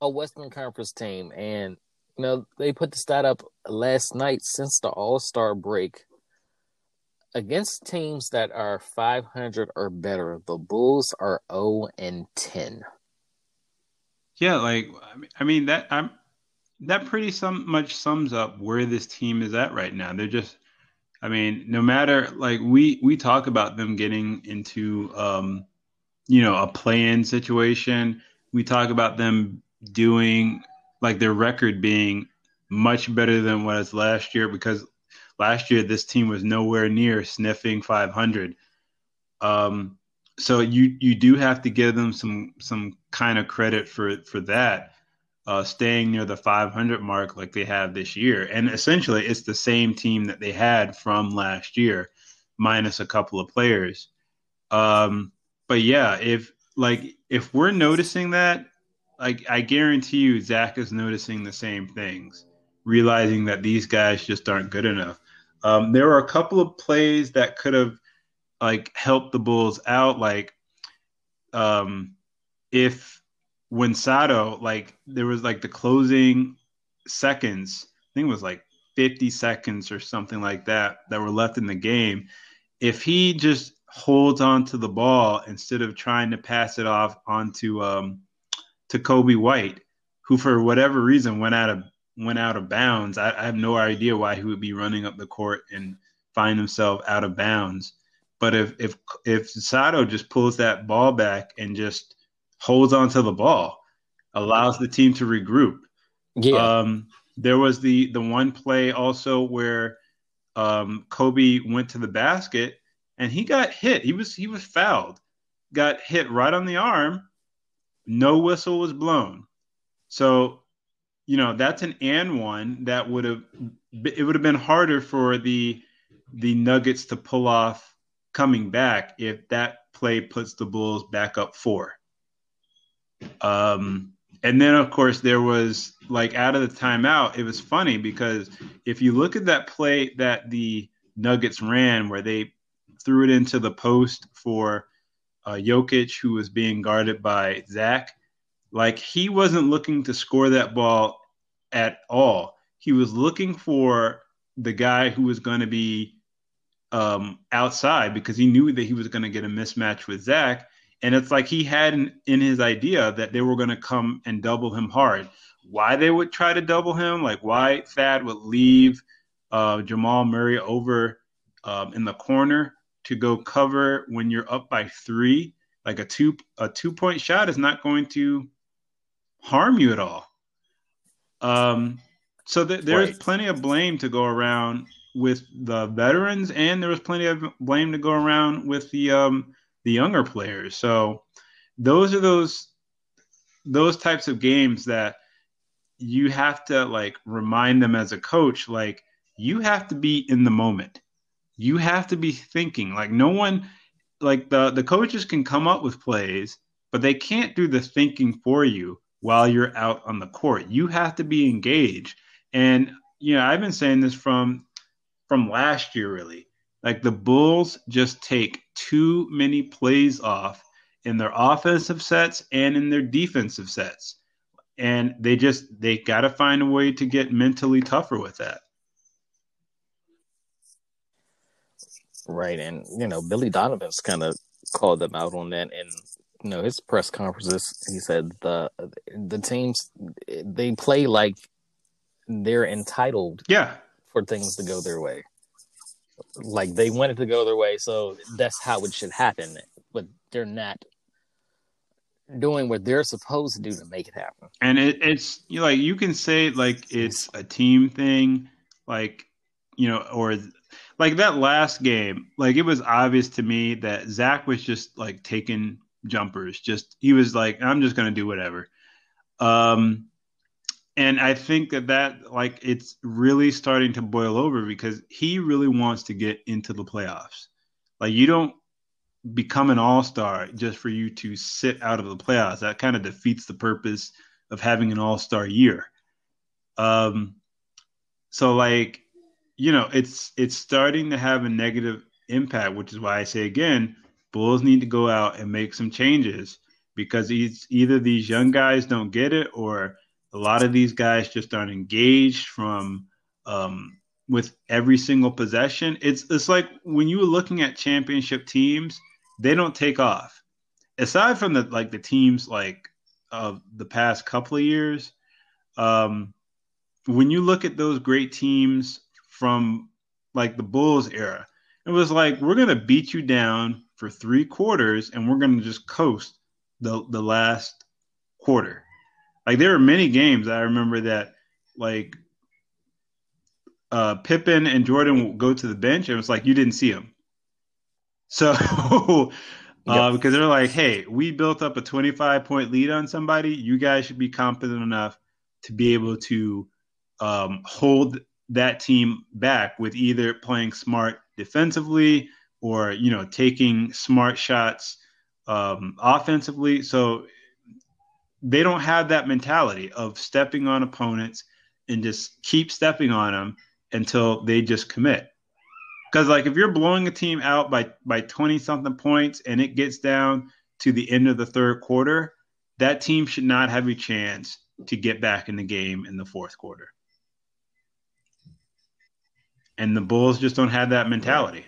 a Western Conference team. And, you know, they put the stat up last night since the All Star break. Against teams that are 500 or better, the Bulls are 0 and 10. Yeah, like I mean- that I'm that pretty some much sums up where this team is at right now. They're just I mean, no matter like we we talk about them getting into um you know, a play-in situation. We talk about them doing like their record being much better than what last year because last year this team was nowhere near sniffing 500. Um so you you do have to give them some some kind of credit for for that uh, staying near the 500 mark like they have this year. And essentially it's the same team that they had from last year minus a couple of players. Um but yeah if like if we're noticing that like i guarantee you zach is noticing the same things realizing that these guys just aren't good enough um there were a couple of plays that could have like helped the bulls out like um if when Sato like there was like the closing seconds, I think it was like 50 seconds or something like that that were left in the game. If he just holds onto the ball instead of trying to pass it off onto um, to Coby White, who for whatever reason went out of went out of bounds. I, I have no idea why he would be running up the court and find himself out of bounds. But if if if Sato just pulls that ball back and just holds onto the ball, allows the team to regroup. Yeah. Um, there was the the one play also where um, Coby went to the basket and he got hit. He was he was fouled, got hit right on the arm. No whistle was blown. So, you know, that's an and one that would have it would have been harder for the the Nuggets to pull off coming back if that play puts the Bulls back up four. Um, and then of course there was like out of the timeout, it was funny because if you look at that play that the Nuggets ran where they threw it into the post for uh, Jokic, who was being guarded by Zach. Like he wasn't looking to score that ball at all. He was looking for the guy who was going to be um, outside because he knew that he was going to get a mismatch with Zach. And it's like he had in, in his idea that they were going to come and double him hard. Why they would try to double him, like why Thad would leave uh, Jamal Murray over um, in the corner, to go cover when you're up by three. Like a two a two point shot is not going to harm you at all. Um, so th- there's right. plenty of blame to go around with the veterans, and there was plenty of blame to go around with the um, the younger players. So those are those those types of games that you have to like remind them as a coach, like you have to be in the moment you have to be thinking like no one like the the coaches can come up with plays but they can't do the thinking for you while you're out on the court. You have to be engaged. And you know i've been saying this from from last year really. Like the bulls just take too many plays off in their offensive sets and in their defensive sets. And they just they got to find a way to get mentally tougher with that. Right, and you know Billy Donovan's kind of called them out on that, and know his press conferences. He said the the teams they play like they're entitled, yeah, for things to go their way. Like they want it to go their way, so that's how it should happen. But they're not doing what they're supposed to do to make it happen. And it, it's you know, like you can say like it's a team thing, like you know, or like that last game, like it was obvious to me that Zach was just like taking jumpers. Just he was like, I'm just gonna do whatever. Um, and I think that that like it's really starting to boil over because he really wants to get into the playoffs. Like you don't become an all star just for you to sit out of the playoffs. That kind of defeats the purpose of having an all star year. Um, so like you know, it's it's starting to have a negative impact, which is why I say again, Bulls need to go out and make some changes because either these young guys don't get it or a lot of these guys just aren't engaged from um, with every single possession. It's it's like when you were looking at championship teams, they don't take off. Aside from the like the teams like of the past couple of years, um, when you look at those great teams from like the Bulls era. It was like we're gonna beat you down for three quarters and we're gonna just coast the the last quarter. Like there were many games I remember that like uh, Pippen and Jordan will go to the bench and it's like you didn't see them. So <laughs> uh, yep. because they're like, hey, we built up a 25 point lead on somebody. You guys should be confident enough to be able to um, hold that team back with either playing smart defensively or you know taking smart shots um, offensively. So they don't have that mentality of stepping on opponents and just keep stepping on them until they just commit. Because like if you're blowing a team out by by twenty something points and it gets down to the end of the third quarter, that team should not have a chance to get back in the game in the fourth quarter and the Bulls just don't have that mentality.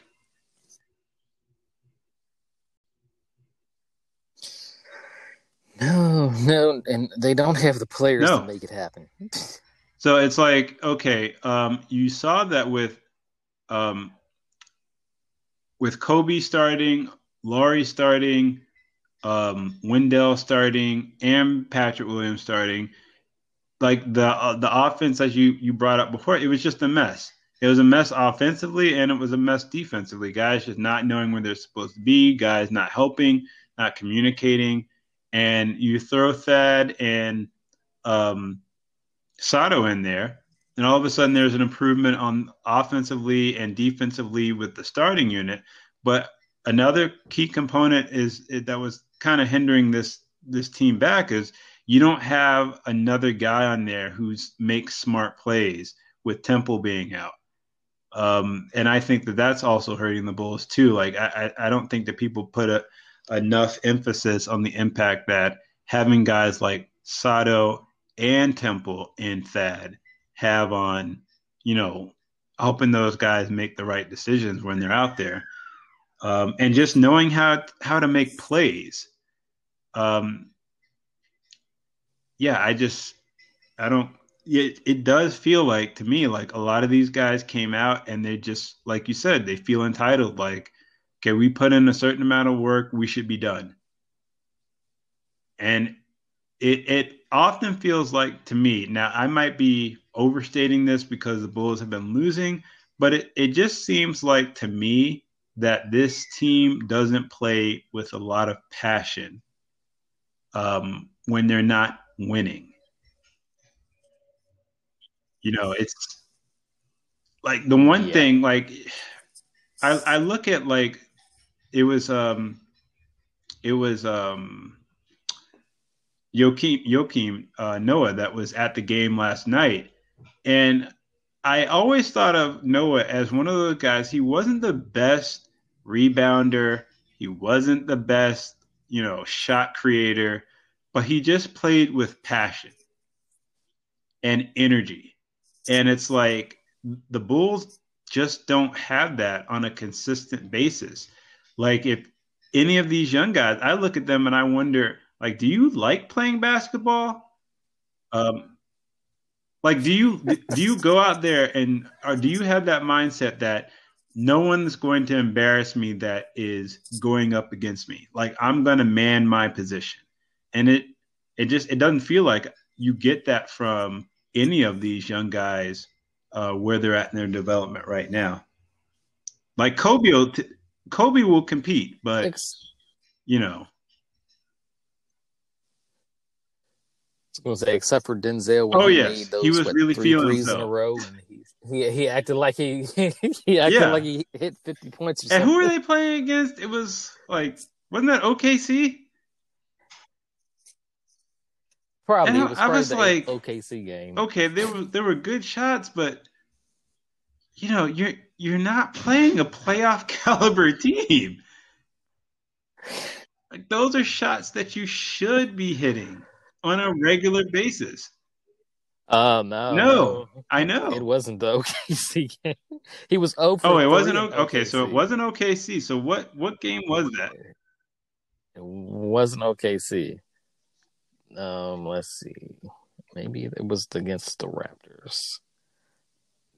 No, no, and they don't have the players No. to make it happen. So it's like, okay, um, you saw that with um, with Coby starting, Lauri starting, um, Wendell starting, and Patrick Williams starting. Like the uh, the offense as you you brought up before, it was just a mess. It was a mess offensively, and it was a mess defensively. Guys just not knowing where they're supposed to be. Guys not helping, not communicating, and you throw Thad and um, Sato in there, and all of a sudden there's an improvement on offensively and defensively with the starting unit. But another key component is that was kind of hindering this this team back is you don't have another guy on there who's makes smart plays with Temple being out. Um, and I think that that's also hurting the Bulls too. Like I, I I don't think that people put a, enough emphasis on the impact that having guys like Sato and Temple and Thad have on, you know, helping those guys make the right decisions when they're out there, um, and just knowing how how to make plays. Um, yeah, I just I don't. It, it does feel like to me like a lot of these guys came out and they just like you said they feel entitled like okay we put in a certain amount of work we should be done and it it often feels like to me now i might be overstating this because the bulls have been losing but it, it just seems like to me that this team doesn't play with a lot of passion um, when they're not winning you know it's like the one Yeah. thing like I, I look at like it was um it was um Joakim, Joakim uh, Noah that was at the game last night. And I always thought of Noah as one of those guys. He wasn't the best rebounder. He wasn't the best, you know, shot creator, but he just played with passion and energy. And it's like the Bulls just don't have that on a consistent basis. Like if any of these young guys, I look at them and I wonder, like, do you like playing basketball? Um, like, do you do you go out there and or do you have that mindset that no one's going to embarrass me that is going up against me? Like, I'm going to man my position, and it it just it doesn't feel like you get that from any of these young guys uh, where they're at in their development right now. Like Coby, Coby will compete, but Ex- you know, I was gonna say, except for Denzel. When Oh, he yes. those, He was what, really three feeling threes in a row, and he, he he acted like he <laughs> he acted Yeah. like he hit fifty points or and something. who are they playing against? It was like, wasn't that OKC? Probably And it I- was I probably was the like, OKC game. Okay, there were there were good shots, but you know, you're you're not playing a playoff <laughs> caliber team. Like those are shots that you should be hitting on a regular basis. Oh no, No, I know. it wasn't the <laughs> OKC game. He was over. Oh, it wasn't O- okay. So it wasn't OKC. So what what game was that? It wasn't OKC. Um, let's see. Maybe it was against the Raptors.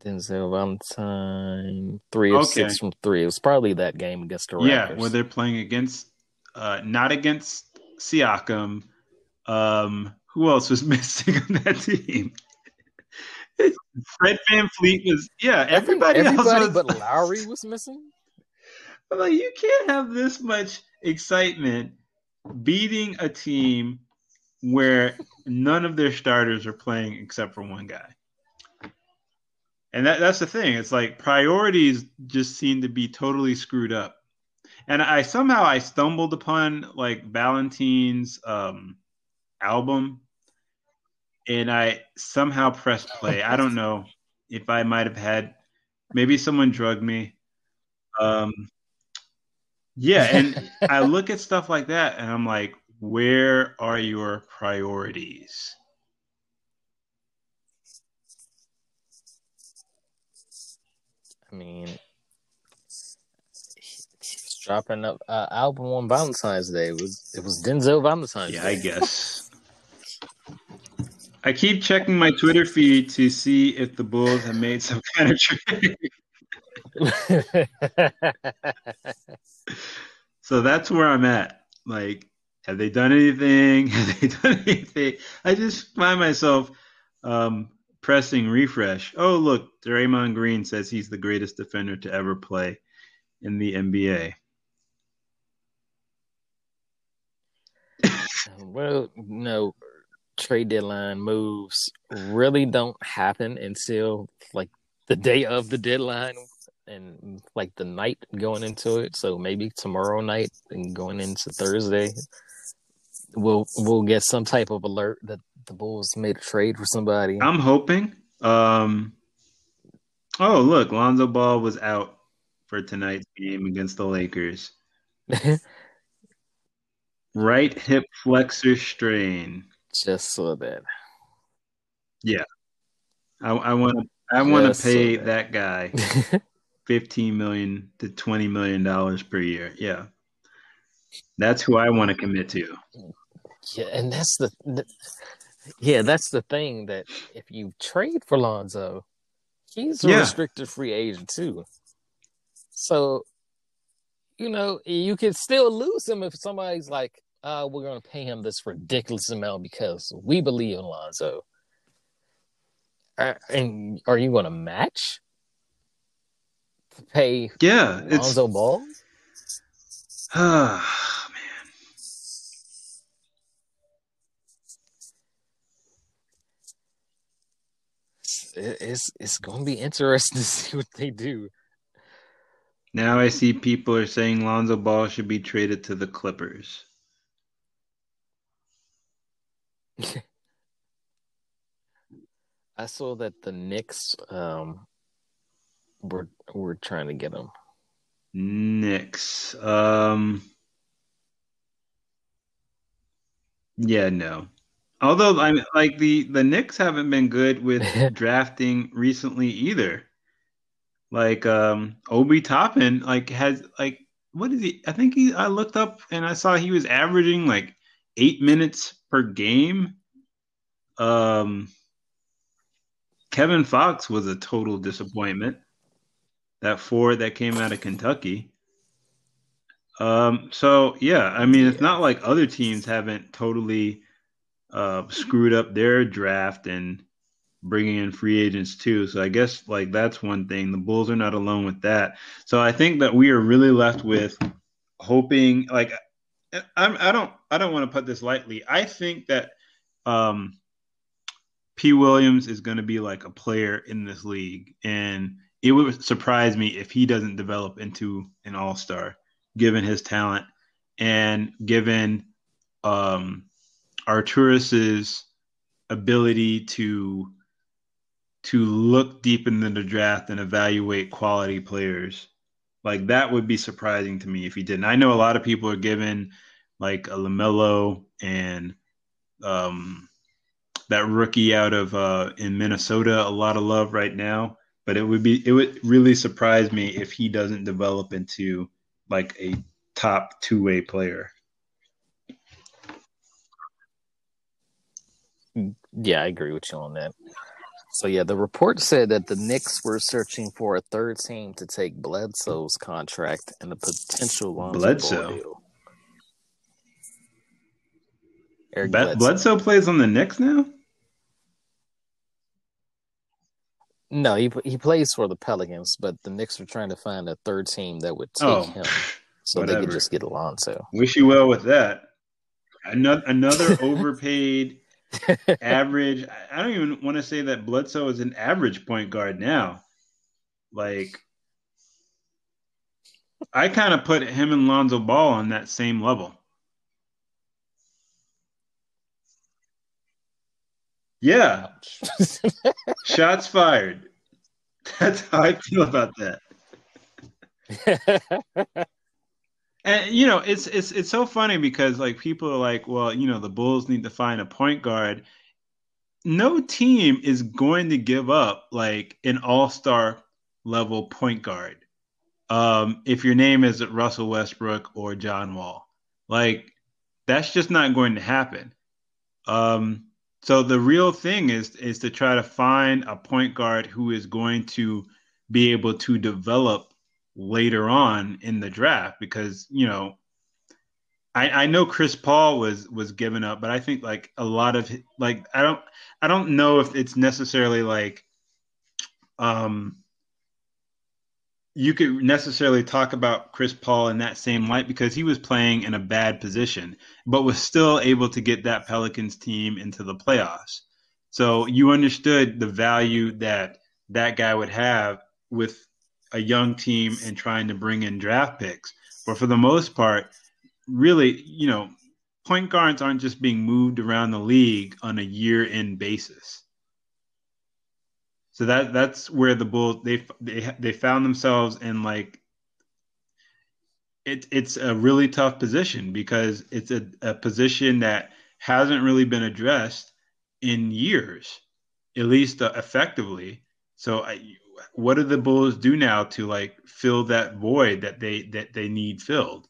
Denzel Valentine, three of Okay. six from three. It was probably that game against the Raptors. Yeah, where they're playing against, uh, not against Siakam. Um, who else was <laughs> missing on that team? Fred Van Fleet was, yeah, everybody, everybody else was. but <laughs> Lowry was missing. I'm like, you can't have this much excitement beating a team where none of their starters are playing except for one guy. And that, that's the thing. It's like priorities just seem to be totally screwed up. And I somehow I stumbled upon like Valentine's um, album, and I somehow pressed play. I don't know if I might have had maybe someone drugged me. Um, yeah, and <laughs> I look at stuff like that, and I'm like, where are your priorities? I mean, he's dropping up uh, album on Valentine's Day. It was it was Denzel Valentine's Yeah, I guess. <laughs> I keep checking my Twitter feed to see if the Bulls have made some kind of trade. <laughs> so that's where I'm at. Like, have they done anything? <laughs> Have they done anything? I just find myself um, pressing refresh. Oh, look, Draymond Green says he's the greatest defender to ever play in the NBA. <laughs> well, no, trade deadline moves really don't happen until like the day of the deadline and like the night going into it. So maybe tomorrow night and going into Thursday, we'll we'll get some type of alert that the Bulls made a trade for somebody. I'm hoping. Um, oh, look, Lonzo Ball was out for tonight's game against the Lakers. <laughs> right hip flexor strain. Just so that. Yeah, I want to. I want to pay that. that guy <laughs> fifteen million to twenty million dollars per year. Yeah, that's who I want to commit to. Yeah, and that's the, the yeah, that's the thing that if you trade for Lonzo, he's a yeah. restricted free agent too. So, you know, you could still lose him if somebody's like, uh, we're going to pay him this ridiculous amount because we believe in Lonzo. Uh, and are you going to match to pay yeah, Lonzo it's... Ball? <sighs> It's it's going to be interesting <laughs> to see what they do. Now I see people are saying Lonzo Ball should be traded to the Clippers. <laughs> I saw that the Knicks um were were trying to get him. Knicks. Um Yeah, no. Although I mean, like the the Knicks haven't been good with <laughs> drafting recently either. Like um Obi Toppin like has like what is he? I think he I looked up and I saw he was averaging like 8 minutes per game. Um, Kevin Knox was a total disappointment. That four that came out of Kentucky. Um, so yeah, I mean, it's not like other teams haven't totally uh, screwed up their draft and bringing in free agents too. So I guess like that's one thing. The Bulls are not alone with that. So I think that we are really left with hoping. Like I'm, I don't, I don't want to put this lightly. I think that um, P. Williams is going to be like a player in this league, and it would surprise me if he doesn't develop into an All Star, given his talent and given um, Arturas's ability to to look deep into the draft and evaluate quality players. Like that would be surprising to me if he didn't. I know a lot of people are giving like a LaMelo and um, that rookie out of uh, in Minnesota a lot of love right now. But it would be it would really surprise me if he doesn't develop into like a top two way player. Yeah, I agree with you on that. So yeah, the report said that the Knicks were searching for a third team to take Bledsoe's contract and a potential Lonzo Bledsoe. deal. Eric Bledsoe. Bledsoe plays on the Knicks now. No, he he plays for the Pelicans, but the Knicks are trying to find a third team that would take oh, him, so whatever. they could just get Alonso. Wish you well with that. Another another <laughs> overpaid average. I don't even want to say that Bledsoe is an average point guard now. Like, I kind of put him and Lonzo Ball on that same level. Yeah. Shots fired. <laughs> That's how I feel about that. <laughs> and you know, it's it's it's so funny because like people are like, well, you know, the Bulls need to find a point guard. No team is going to give up like an all-star level point guard. Um, if your name is Russell Westbrook or John Wall. Like that's just not going to happen. Um, So the real thing is is to try to find a point guard who is going to be able to develop later on in the draft because you know I, I know Chris Paul was was given up, but I think like a lot of like I don't I don't know if it's necessarily like um you could necessarily talk about Chris Paul in that same light because he was playing in a bad position, but was still able to get that Pelicans team into the playoffs. So you understood the value that that guy would have with a young team and trying to bring in draft picks. But for the most part, really, you know, point guards aren't just being moved around the league on a year-end basis. So that that's where the Bulls they they they found themselves in like it's it's a really tough position because it's a, a position that hasn't really been addressed in years, at least uh, effectively. So I, what do the Bulls do now to like fill that void that they that they need filled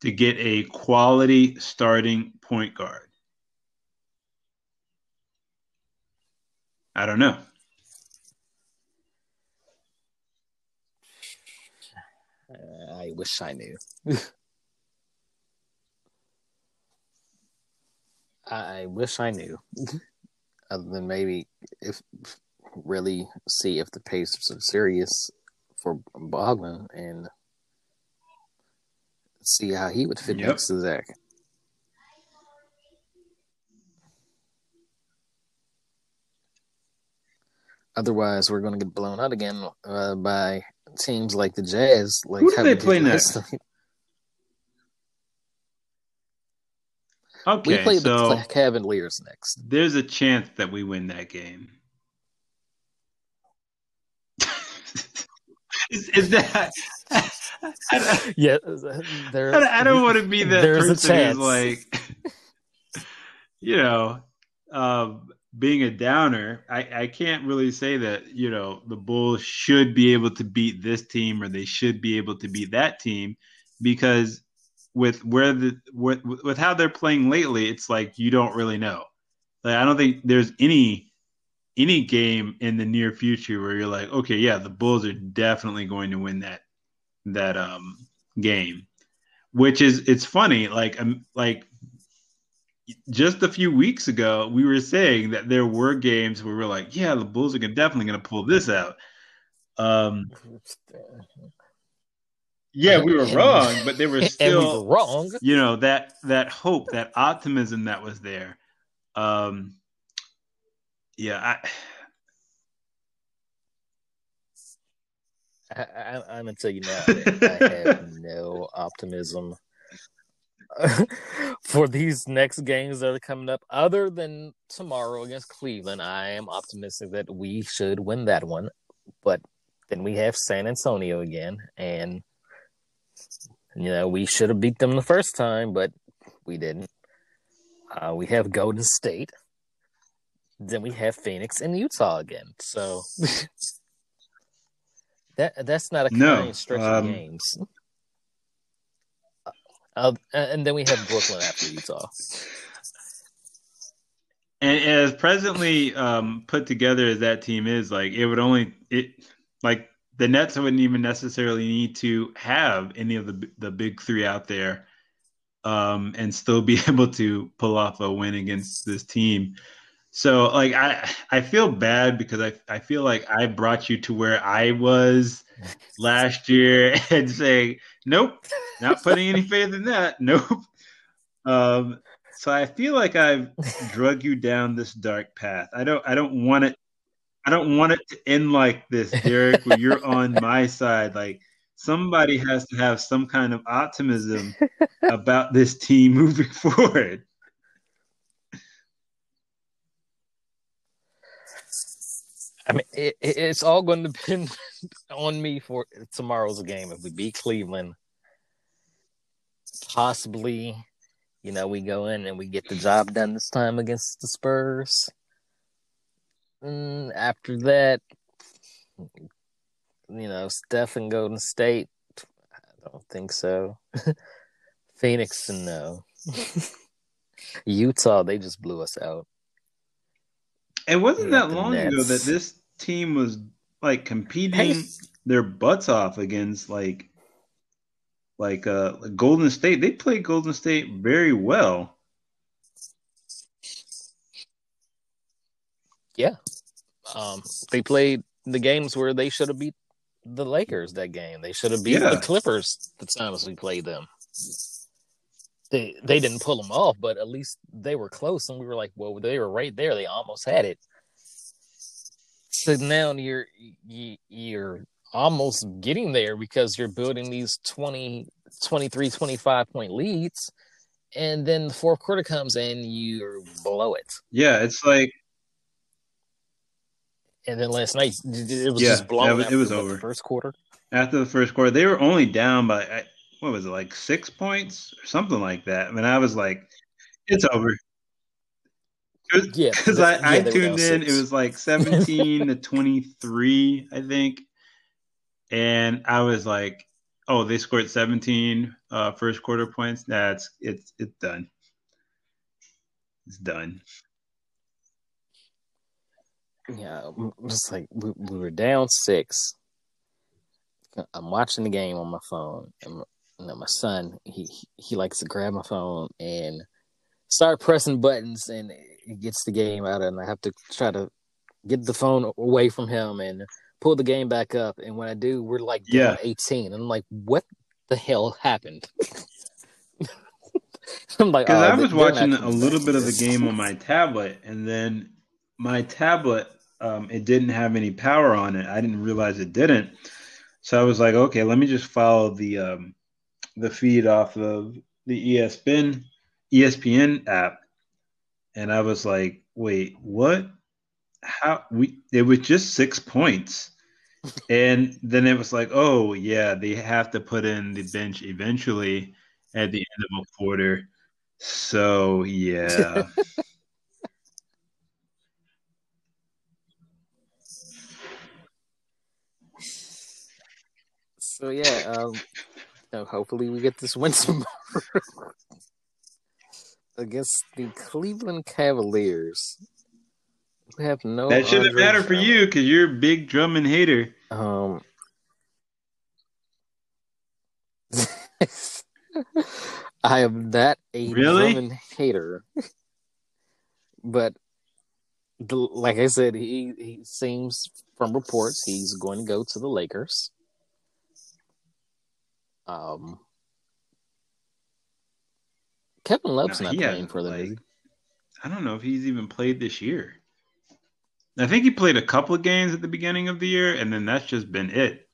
to get a quality starting point guard? I don't know. Uh, I wish I knew. <laughs> I wish I knew. <laughs> Other than maybe if really see if the Pacers are serious for Brogdon and see how he would fit Yep. next to Zach. Otherwise, we're going to get blown out again uh, by teams like the Jazz. Like Who do they play next? Okay, we play so the Cavaliers next. there's a chance that we win that game. Is, is that? I, <laughs> Yeah, there. I, I don't want to be that person who's like, you know, um, being a downer. I, I can't really say that you know the Bulls should be able to beat this team or they should be able to beat that team because with where the with, with how they're playing lately, it's like you don't really know. Like I don't think there's any any game in the near future where you're like, okay, yeah, the Bulls are definitely going to win that that um game. Which is it's funny, like um like just a few weeks ago, we were saying that there were games where we're like, yeah, the Bulls are gonna, definitely going to pull this out. Um, yeah, we were wrong, but there was <laughs> and still we were wrong. you know that that hope that optimism that was there um yeah I, I, I, I'm gonna tell you now. <laughs> I have no optimism <laughs> for these next games that are coming up. Other than tomorrow against Cleveland, I am optimistic that we should win that one. But then we have San Antonio again, and you know we should have beat them the first time, but we didn't. Uh, we have Golden State. Then we have Phoenix and Utah again. So <laughs> that that's not a No, stretch um, of games. Uh, and then we have Brooklyn after Utah. and as presently um put together as that team is like it would only it like the nets wouldn't even necessarily need to have any of the the big three out there um and still be <laughs> able to pull off a win against this team so like i i feel bad because i i feel like i brought you to where i was last year <laughs> and saying nope not putting any <laughs> faith in that nope um so I feel like I've drug you down this dark path. I don't I don't want it I don't want it to end like this, Derek, where you're on <laughs> my side. Like somebody has to have some kind of optimism about this team moving forward. I mean, it, it- it's all going to depend <laughs> on me for tomorrow's game. If we beat Cleveland, possibly, you know, we go in and we get the job done this time against the Spurs. Mm, after that, you know, Steph and Golden State. I don't think so. <laughs> Phoenix, no. <laughs> Utah, they just blew us out. It wasn't that long ago that this team was like competing their butts off against like like uh Golden State. They played Golden State very well. Yeah. Um, they played the games where they should have beat the Lakers that game. They should have beat Yeah. the Clippers the times we played them. They they didn't pull them off, but at least they were close, and we were like, well, they were right there. They almost had it. So now you're you, you're almost getting there because you're building these 20, 23, 25 point leads, and then the fourth quarter comes and you blow it. Yeah, it's like And then last night it was Yeah, just blown. it was- it was after, the over. first quarter. after the first quarter, they were only down by what was it like six points or something like that. I mean, I was like, it's over. Yeah, because I, I yeah, were tuned in. six. It was like seventeen to <laughs> twenty three, I think, and I was like, "Oh, they scored 17 uh, first quarter points. That's it's it's done. It's done." Yeah, it's like we, we were down six. I'm watching the game on my phone, and know, my son he he- he likes to grab my phone and start pressing buttons, and it gets the game out, and I have to try to get the phone away from him and pull the game back up. And when I do, we're like Yeah. 18, and I'm like, what the hell happened? <laughs> I'm like, Because oh, I was watching a little bit of the game on my <laughs> tablet, and then my tablet um, it didn't have any power on it. I didn't realize it didn't, so I was like, okay, let me just follow the um, the feed off of the ESPN ESPN app, and I was like, wait, what? How we? It was just six points. <laughs> And then it was like, oh yeah, they have to put in the bench eventually at the end of a quarter. So yeah, <laughs> So yeah, um, hopefully we get this win <laughs> tomorrow against the Cleveland Cavaliers. We have no. that shouldn't matter for you because you're a big Drummond hater. Um, <laughs> I am not a Really? Drummond hater, but the, like I said, he he seems from reports he's going to go to the Lakers. Um, Kevin Love's No, not playing for the league. I don't know if he's even played this year. I think he played a couple of games at the beginning of the year, and then that's just been it.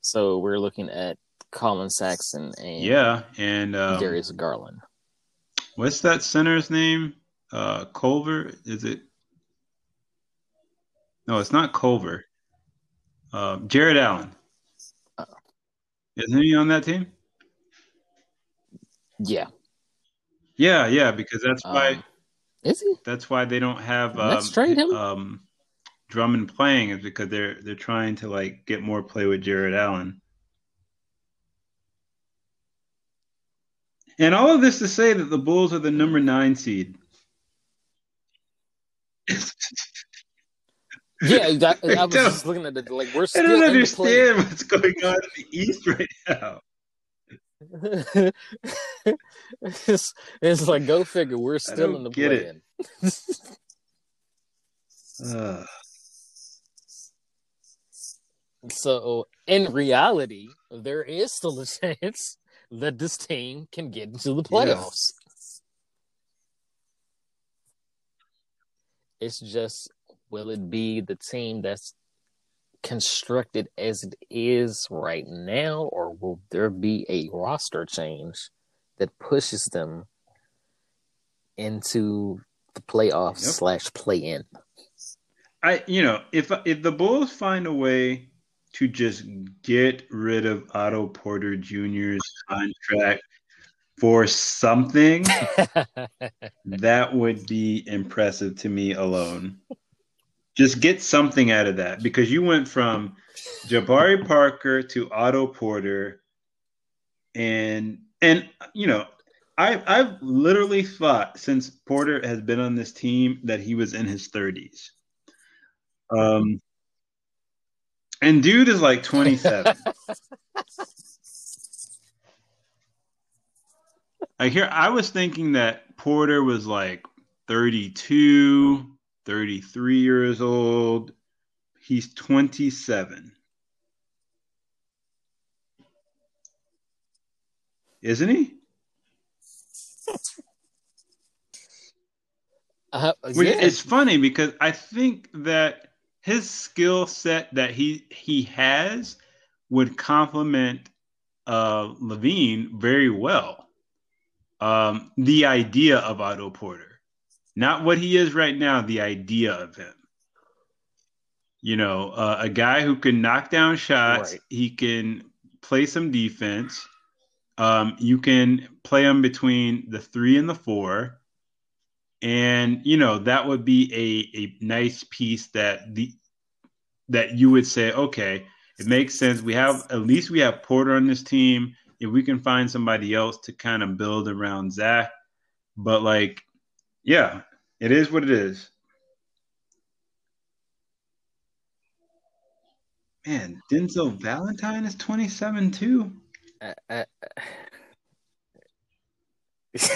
So we're looking at Collin Sexton and Yeah, and um, Darius Garland. what's that center's name? Uh, Culver? Is it? No, it's not Culver. Uh, Jarrett Allen. Isn't he on that team? Yeah, Yeah, yeah, because that's why um, is he? that's why they don't have um, Let's trade him. um Drummond playing is because they're they're trying to like get more play with Jarrett Allen. And all of this to say that the Bulls are the number nine seed. <laughs> Yeah, that, <laughs> I, I was just looking at it like we're I still don't in the play. understand what's going on in the East right now. <laughs> it's, it's like go figure. We're I still don't in the get play. it. Ugh. <sighs> So in reality, there is still a chance that this team can get into the playoffs. It's just will it be the team that's constructed as it is right now, or will there be a roster change that pushes them into the playoffs Yep. slash play in? I you know if if the Bulls find a way to just get rid of Otto Porter Jr.'s contract for something, <laughs> that would be impressive to me alone. Just get something out of that because you went from Jabari Parker to Otto Porter, and and you know I I've literally thought since Porter has been on this team that he was in his 30s. Um, and dude is like 27. <laughs> I hear I was thinking that Porter was like 32, 33 years old. He's 27. Isn't he? <laughs> Uh, yeah. it's funny because I think that his skill set that he he has would complement uh, LaVine very well. Um, the idea of Otto Porter, not what he is right now, the idea of him. You know, uh, a guy who can knock down shots. Right. He can play some defense. Um, you can play him between the three and the four and you know that would be a, a nice piece that the that you would say okay it makes sense we have at least we have porter on this team if we can find somebody else to kind of build around zach but like yeah it is what it is man denzel valentine is 27 too I- uh, I- uh, uh. <laughs>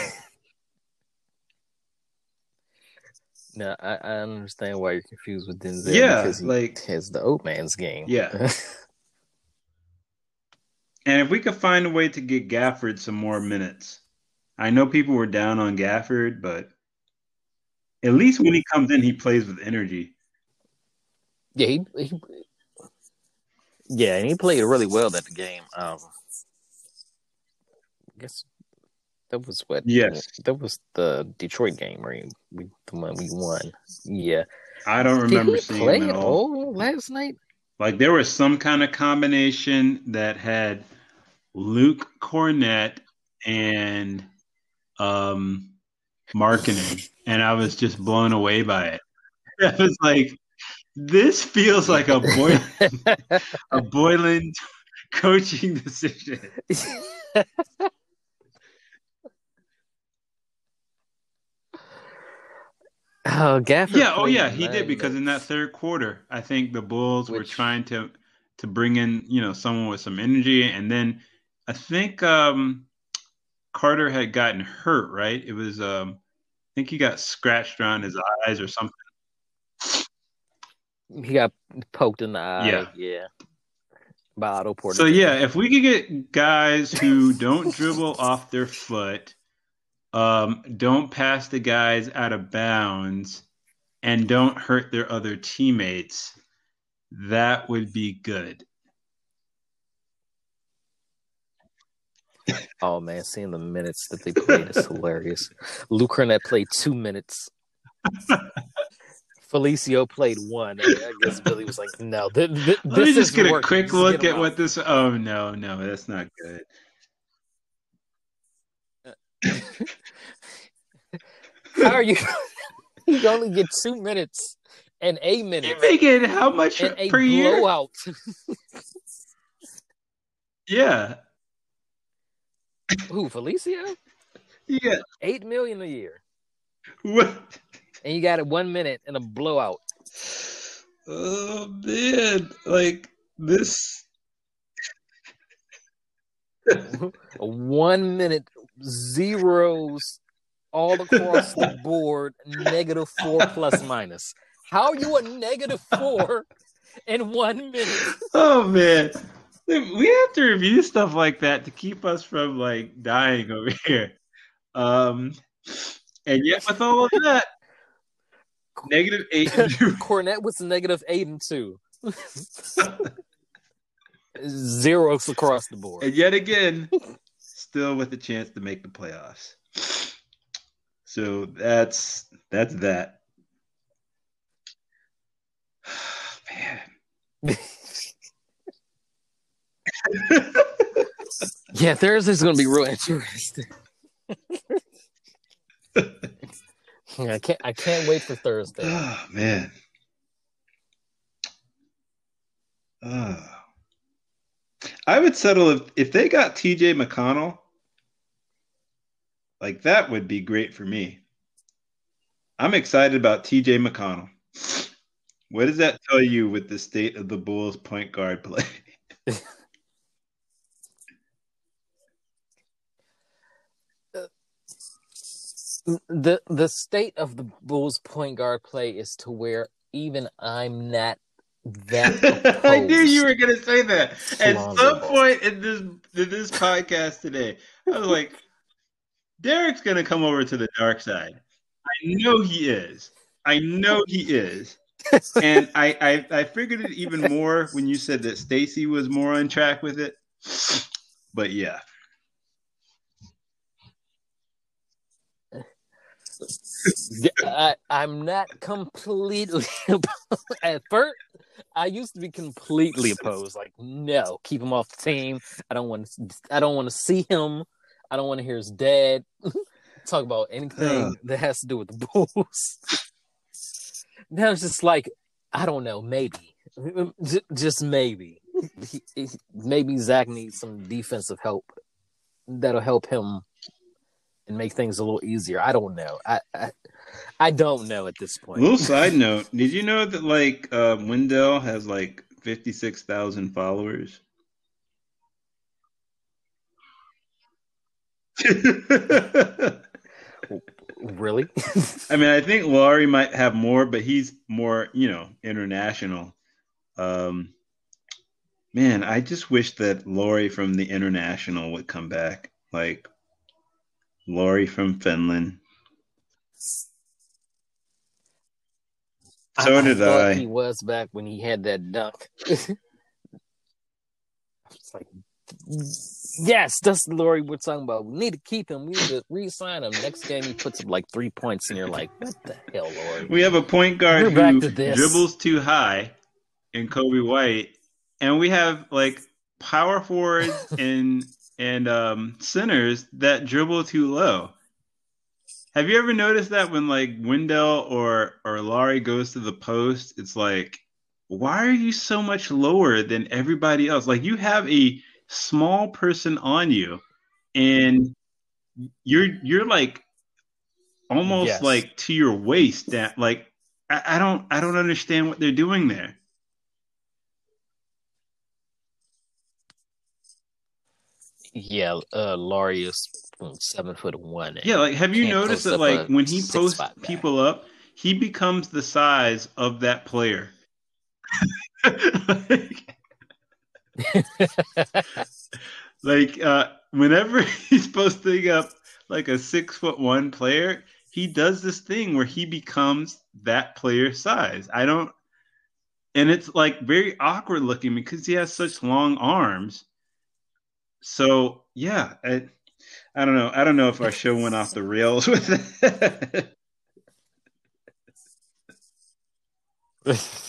no, I, I understand why you're confused with Denzel. Yeah, because like- has the old man's game. Yeah. <laughs> And if we could find a way to get Gafford some more minutes, I know people were down on Gafford, but at least when he comes in, he plays with energy. yeah, he, he, yeah, and he played really well that game. Um, I guess that was what. Yes. that was the Detroit game, right? We the one we won. Yeah, I don't did remember he seeing play at at all. all last night? Like there was some kind of combination that had Luke Kornet and um Markkanen, and I was just blown away by it. <laughs> I was like, this feels like a boy <laughs> a Boylen coaching decision. <laughs> oh, Gafford. Yeah, oh yeah, he did because in that third quarter, I think the Bulls were trying to to bring in, you know, someone with some energy and then I think um Carter had gotten hurt, right? It was um I think he got scratched around his eyes or something. he got poked in the eye. Yeah. yeah. By Otto Porter. So yeah, if we could get guys who don't <laughs> dribble off their foot, um, don't pass the guys out of bounds, and don't hurt their other teammates, that would be good. Oh man, seeing the minutes that they played is hilarious. Luke Kornet played two minutes. Felicio played one. I guess Billy was like, "No, th- th- Let me just get a quick look at out." what this. Oh no, no, that's not good. Uh, <laughs> how are you? <laughs> you only get two minutes and a minute You're making how much per year? blowout. <laughs> Yeah, Who Felicio? yeah. Eight million a year, What? and you got it one minute in a blowout. Oh man, like this. A <laughs> one minute zeros all across the board, negative four plus minus. How are you a negative four in one minute? Oh man, we have to review stuff like that to keep us from like dying over <laughs> here. Um, and yet with all of that, negative eight. <laughs> Kornet was negative eight and two. <laughs> Zeros across the board. and yet again, still with a chance to make the playoffs. So that's that's that. <sighs> Man. <laughs> Yeah, Thursday's gonna be real interesting. <laughs> I can't I can't wait for Thursday. Oh man. Oh. I would settle if if they got TJ McConnell. Like that would be great for me. I'm excited about TJ McConnell. What does that tell you with the state of the Bulls point guard play? <laughs> the the state of the Bulls point guard play is to where even I'm not that. <laughs> I knew you were going to say that at some point in this in this podcast today. I was like, Derek's going to come over to the dark side. I know he is. I know he is. and I, I I figured it even more when you said that Stacey was more on track with it. But yeah. I, I'm not completely at first. I used to be completely opposed. Like, no, keep him off the team. I don't want to. I don't want to see him. I don't want to hear his dad <laughs> talk about anything Ugh. that has to do with the Bulls. <laughs> now it's just like I don't know. Maybe, just maybe. Maybe Zach needs some defensive help that'll help him and make things a little easier. I don't know. I I, I don't know at this point. Little <laughs> side note: Did you know that like uh, Wendell has like fifty six thousand followers? <laughs> Really? I mean, I think Lauri might have more, but he's more, you know, international. Um, man, I just wish that Lauri from the international would come back, like Lauri from Finland. So did I. He was back when he had that dunk. <laughs> it's like, yes, that's Lauri we're talking about. We need to keep him. We need to re-sign him. Next game, he puts up like three points, and you're like, what the hell, Lauri? We have a point guard We're who to this. dribbles too high and Coby White, and we have like power forwards <laughs> and and um, centers that dribble too low. Have you ever noticed that when like Wendell or or Lauri goes to the post, it's like, why are you so much lower than everybody else? Like you have a small person on you, and you're you're like almost Yes. like to your waist. That like I, I don't I don't understand what they're doing there. Yeah, uh, Lauri is seven foot one. Yeah, like have you noticed that like when he posts people up, he becomes the size of that player. like, <laughs> like uh whenever <laughs> he's posting up like a six foot one player, he does this thing where he becomes that player's size. I don't and it's like very awkward looking because he has such long arms. So yeah, I, I don't know. I don't know if our show went off the rails with that. <laughs>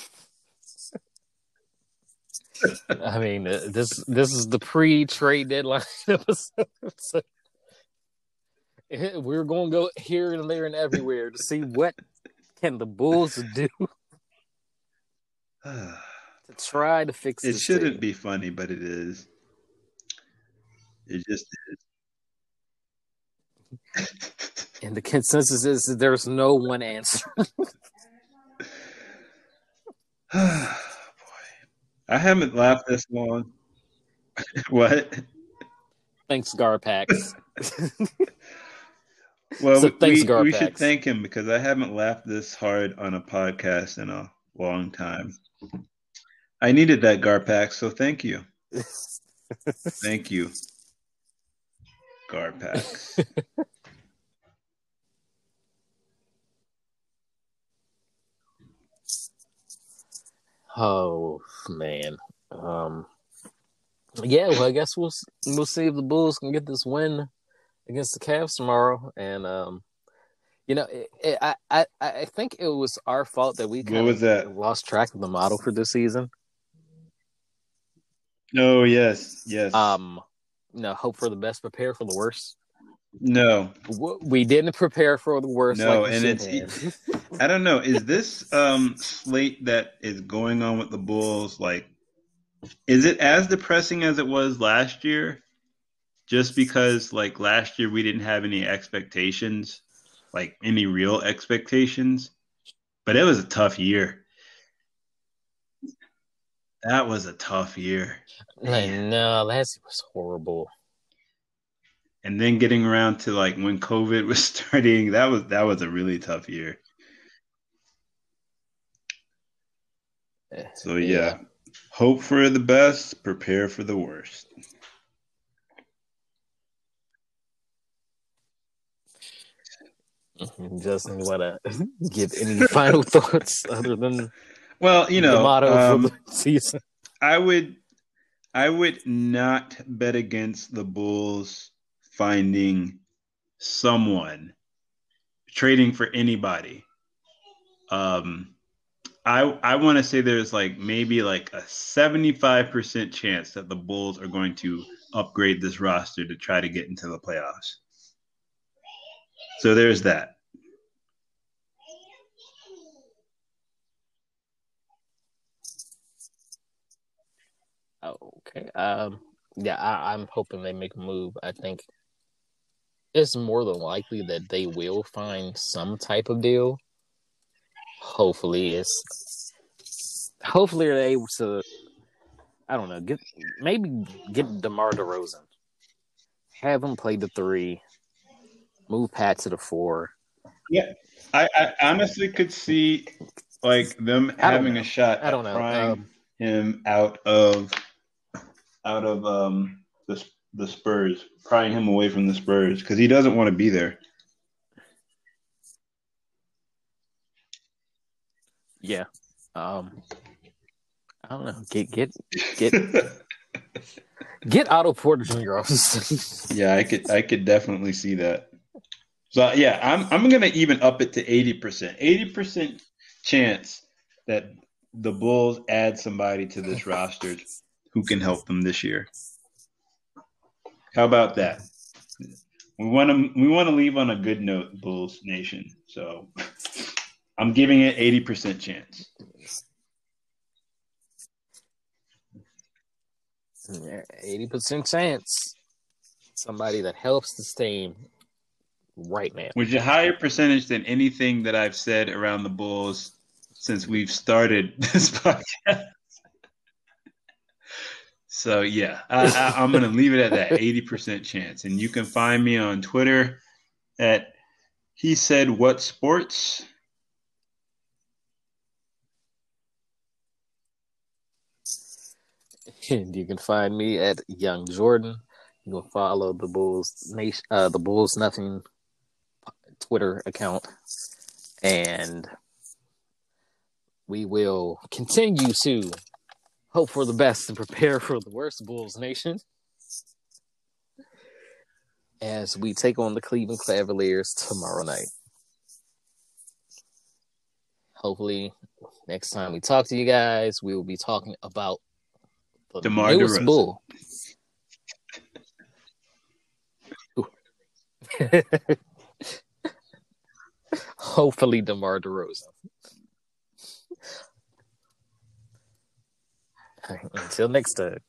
I mean, uh, this this is the pre-trade deadline <laughs> episode. So, we're going to go here and there and everywhere to see what can the Bulls do <sighs> to try to fix. it shouldn't team. be funny, but it is. It just is. <laughs> And the consensus is that there's no one answer. Boy, <laughs> <sighs> I haven't laughed this long. <laughs> what? Thanks, Garpax. Well, So we, thanks, we, we should thank him because I haven't laughed this hard on a podcast in a long time. I needed that Garpax, so thank you. Thank you, Garpax. <laughs> Oh man. Um yeah, well I guess we'll we'll see if the Bulls can get this win against the Cavs tomorrow and um you know, it, it, I, I I think it was our fault that we kind was of that? lost track of the model for this season. Oh yes, yes. Um, you know, hope for the best, prepare for the worst. no, We didn't prepare for the worst. No, like and it's- <laughs> I don't know. Is this um slate that is going on with the Bulls like is it as depressing as it was last year? just because like last year we didn't have any expectations, like any real expectations. But it was a tough year. That was a tough year. Like, no, last year was horrible. And then getting around to like when COVID <laughs> was starting, that was that was a really tough year. So yeah, yeah. hope for the best, prepare for the worst. <laughs> Justin, want to <laughs> give any final thoughts other than well, you know, the motto um, for the season? I would, I would not bet against the Bulls finding someone trading for anybody. Um, I I want to say there's like maybe like a 75% chance that the Bulls are going to upgrade this roster to try to get into the playoffs. So there's that. Okay. Um. Yeah, I, I'm hoping they make a move. I think it's more than likely that they will find some type of deal. Hopefully, it's hopefully they're able to. I don't know. Get maybe get DeMar DeRozan. Have him play the three move Pat to the four. Yeah, I, I honestly could see like them having a shot. I don't know. Um, him out of out of um the the Spurs, prying him away from the Spurs because he doesn't want to be there. Yeah. Um. I don't know. Get get get <laughs> get Otto Porter Jr. yeah, I could I could definitely see that. So yeah, I'm I'm gonna even up it to eighty percent. Eighty percent chance that the Bulls add somebody to this roster who can help them this year. How about that? We want to we want to leave on a good note, Bulls Nation. So <laughs> I'm giving it eighty percent chance. Eighty percent chance. Somebody that helps the team right now. Which is a higher percentage than anything that I've said around the Bulls since we've started <laughs> this podcast. So yeah, I, am going to leave it at that <laughs> 80% chance. And you can find me on Twitter at he said what sports. <laughs> And you can find me at Young Jordan. You can follow the Bulls nation, uh, the Bulls Nothing Twitter account, and we will continue to hope for the best and prepare for the worst, Bulls Nation, as we take on the Cleveland Cavaliers tomorrow night. Hopefully, next time we talk to you guys, we will be talking about the DeMar newest DeRozan. Bull. <laughs> <laughs> Hopefully, DeMar DeRozan. <laughs> Until next time.